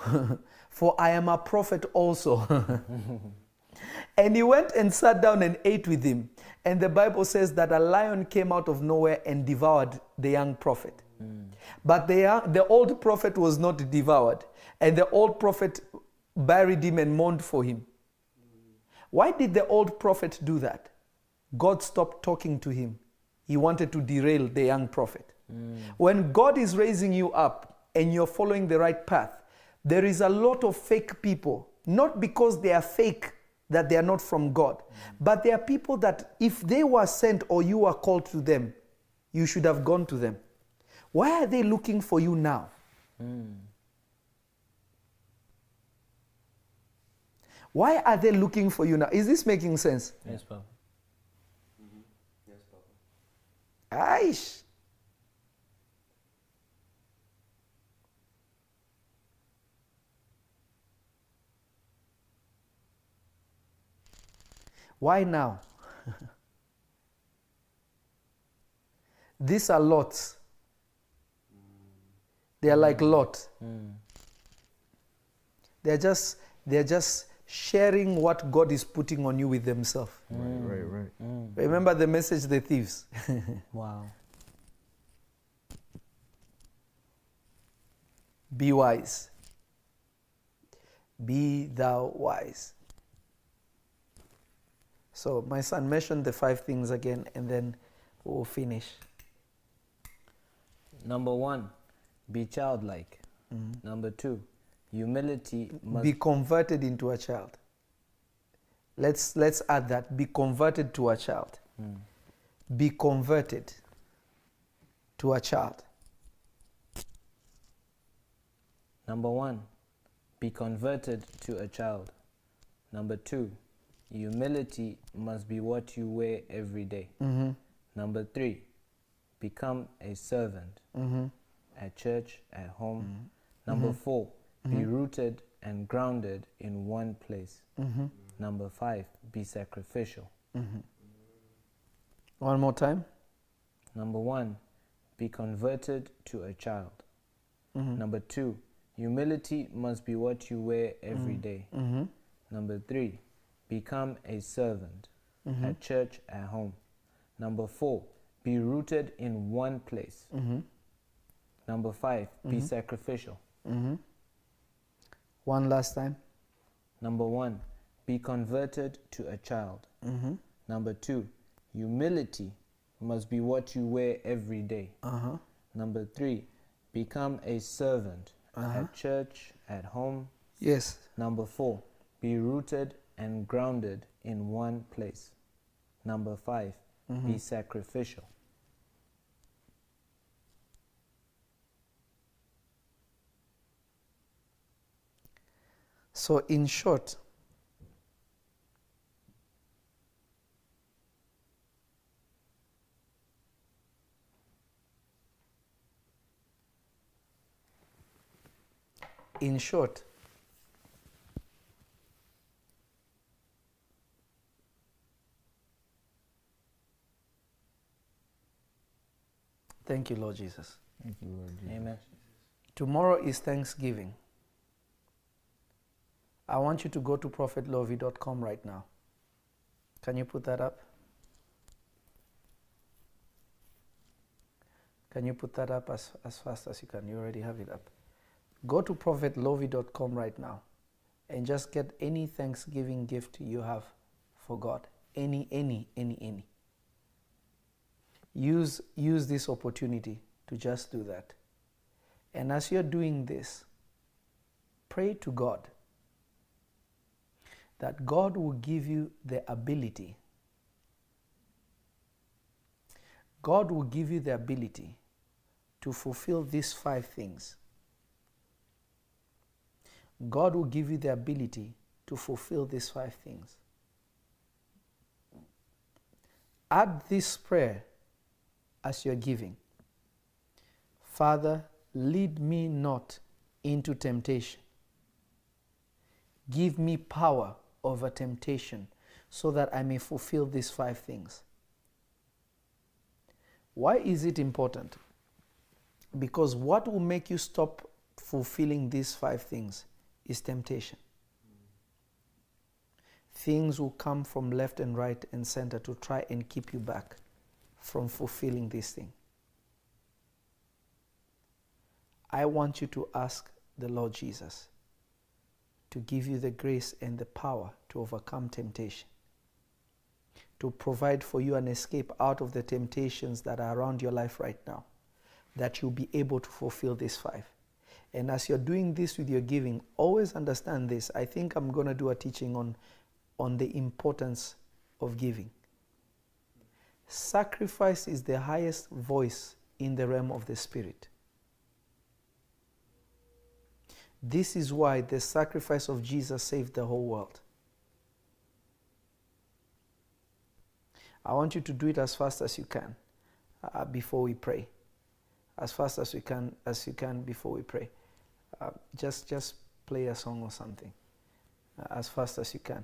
for I am a prophet also. and he went and sat down and ate with him. And the Bible says that a lion came out of nowhere and devoured the young prophet. But the, young, the old prophet was not devoured. And the old prophet buried him and mourned for him. Why did the old prophet do that? God stopped talking to him. He wanted to derail the young prophet. Mm. When God is raising you up and you're following the right path, there is a lot of fake people, not because they are fake that they are not from God, mm. but there are people that if they were sent or you were called to them, you should have gone to them. Why are they looking for you now? Mm. Why are they looking for you now? Is this making sense? Yes, Papa. Yes, Aish. Why now? These are lots. They are like mm. Lot. Mm. They're just they're just sharing what God is putting on you with themselves. Right, right, right. Mm, mm. Remember the message, the thieves. Wow. Be wise. Be thou wise. So, my son, mentioned the five things again and then we'll finish. Number one, be childlike. Mm-hmm. Number two, humility must Be converted into a child. Let's, let's add that. Be converted to a child. Hmm. Be converted to a child. Number one, be converted to a child. Number two, humility must be what you wear every day. Mm-hmm. Number three, become a servant mm-hmm. at church, at home. Mm-hmm. Number four, Mm-hmm. be rooted and grounded in one place. Mm-hmm. Number five, be sacrificial. Mm-hmm. One more time. Number one, be converted to a child. Number two, humility must be what you wear every day. Number three, become a servant at church, at home. Number four, be rooted in one place. Number 5 be sacrificial. One last time. Number one, be converted to a child. Mm-hmm. Number two, humility must be what you wear every day. Uh-huh. Number three, become a servant at uh-huh. church, at home. Yes. Number four, be rooted and grounded in one place. Number 5 be mm-hmm. sacrificial. So, in short, in short, thank you, Lord Jesus. Thank you, Lord Jesus. Amen. Tomorrow is Thanksgiving. I want you to go to prophetlovy.com right now. Can you put that up? Can you put that up as, as fast as you can? You already have it up. Go to prophetlovy.com right now. and just get any Thanksgiving gift you have for God. Any, any, any, any. Use, use this opportunity to just do that. And as you're doing this, pray to God that God will give you the ability. God will give you the ability to fulfill these five things. God will give you the ability to fulfill these five things. Add this prayer as you're giving Father, lead me not into temptation. Give me power over temptation so that I may fulfill these five things. Why is it important? Because what will make you stop fulfilling these five things is temptation. Things will come from left and right and center to try and keep you back from fulfilling this thing. I want you to ask the Lord Jesus to give you the grace and the power to overcome temptation, to provide for you an escape out of the temptations that are around your life right now, that you'll be able to fulfill these five. And as you're doing this with your giving, always understand this. I think I'm going to do a teaching on, on the importance of giving. Sacrifice is the highest voice in the realm of the Spirit. This is why the sacrifice of Jesus saved the whole world. I want you to do it as fast as you can uh, before we pray. As fast as you can, as you can before we pray. Uh, just, just play a song or something uh, as fast as you can.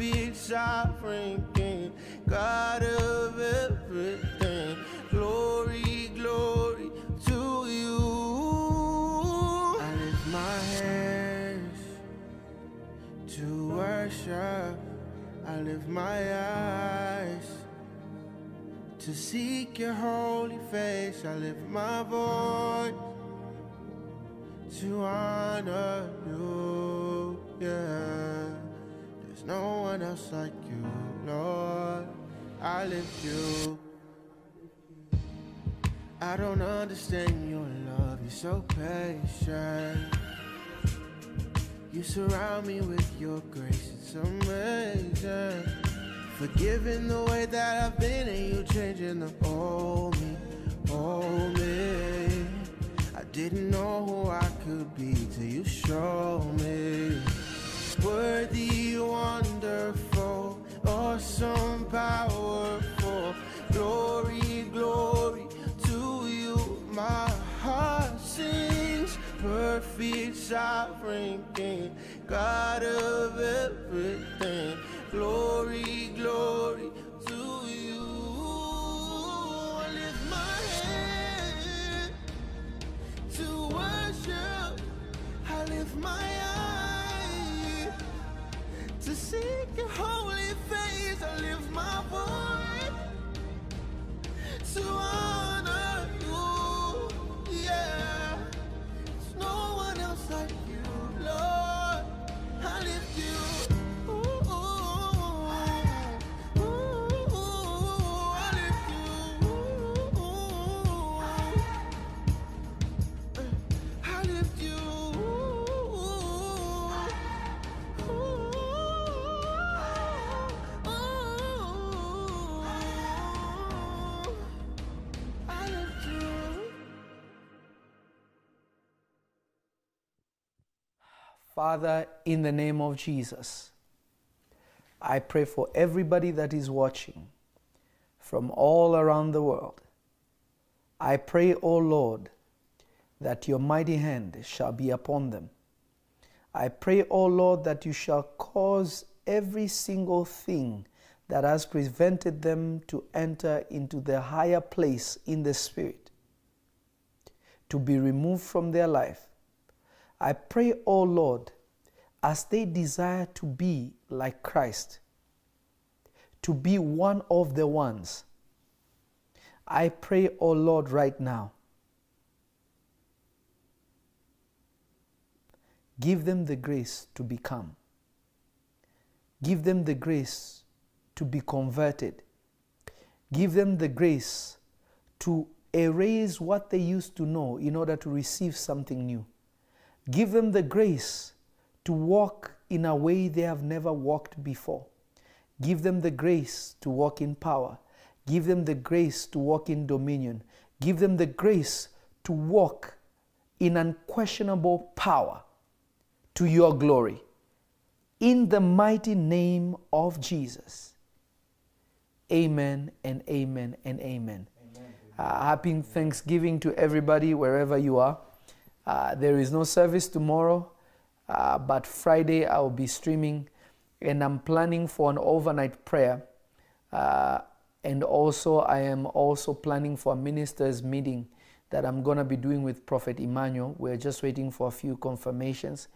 perfect, sovereign King, God of everything. Glory, glory to you. I lift my hands to worship. I lift my eyes to seek your holy face. I lift my voice to honor you. Yeah, no one else like you, Lord. I lift you. I don't understand your love, you're so patient. You surround me with your grace, it's amazing. Forgiving the way that I've been, and you changing the old me, old me. I didn't know who I could be till you showed me. Worthy, wonderful, awesome, powerful. Glory, glory to you. My heart sings, perfect, sovereign King, God of everything. Glory, glory to you. I lift my to worship. I lift my eye to seek your holy face. I lift my voice to honor Father, in the name of Jesus, I pray for everybody that is watching from all around the world. I pray, O Lord, that your mighty hand shall be upon them. I pray, O Lord, that you shall cause every single thing that has prevented them to enter into the higher place in the Spirit to be removed from their life. I pray, O Lord, as they desire to be like Christ, to be one of the ones. I pray, O Lord, right now. Give them the grace to become. Give them the grace to be converted. Give them the grace to erase what they used to know in order to receive something new. Give them the grace to walk in a way they have never walked before. Give them the grace to walk in power. Give them the grace to walk in dominion. Give them the grace to walk in unquestionable power to your glory. In the mighty name of Jesus. Amen and amen and amen. amen. Uh, happy Thanksgiving to everybody wherever you are. Uh, there is no service tomorrow, uh, but Friday I'll be streaming and I'm planning for an overnight prayer. Uh, and also, I am also planning for a ministers' meeting that I'm going to be doing with Prophet Emmanuel. We're just waiting for a few confirmations.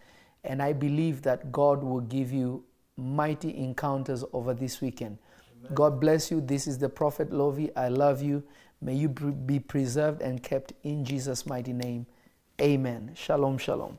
And I believe that God will give you mighty encounters over this weekend. Amen. God bless you. This is the Prophet Lovy. I love you. May you be preserved and kept in Jesus' mighty name. Amen. Shalom, shalom.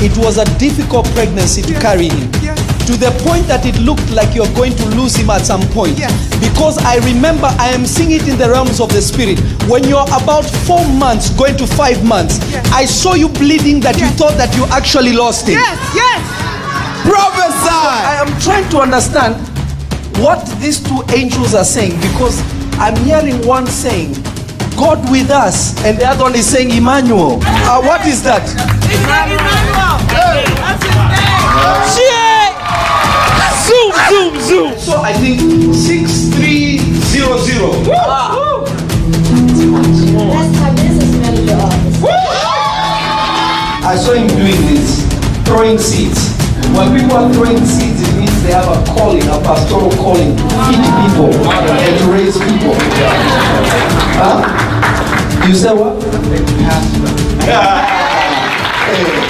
It was a difficult pregnancy to carry him. To the point that it looked like you're going to lose him at some point. Because I remember I am seeing it in the realms of the spirit. When you're about four months, going to five months, I saw you bleeding that you thought that you actually lost him. Yes, yes. Prophesy. I am trying to understand what these two angels are saying because I'm hearing one saying, God with us, and the other one is saying Emmanuel. Uh, what is that? Emmanuel. Zoom, zoom, zoom. So I think 6300. I saw him doing this, throwing seeds. When people are throwing seeds, it means they have a calling, a pastoral calling to feed people and to raise people. Huh? You said what? Pastor.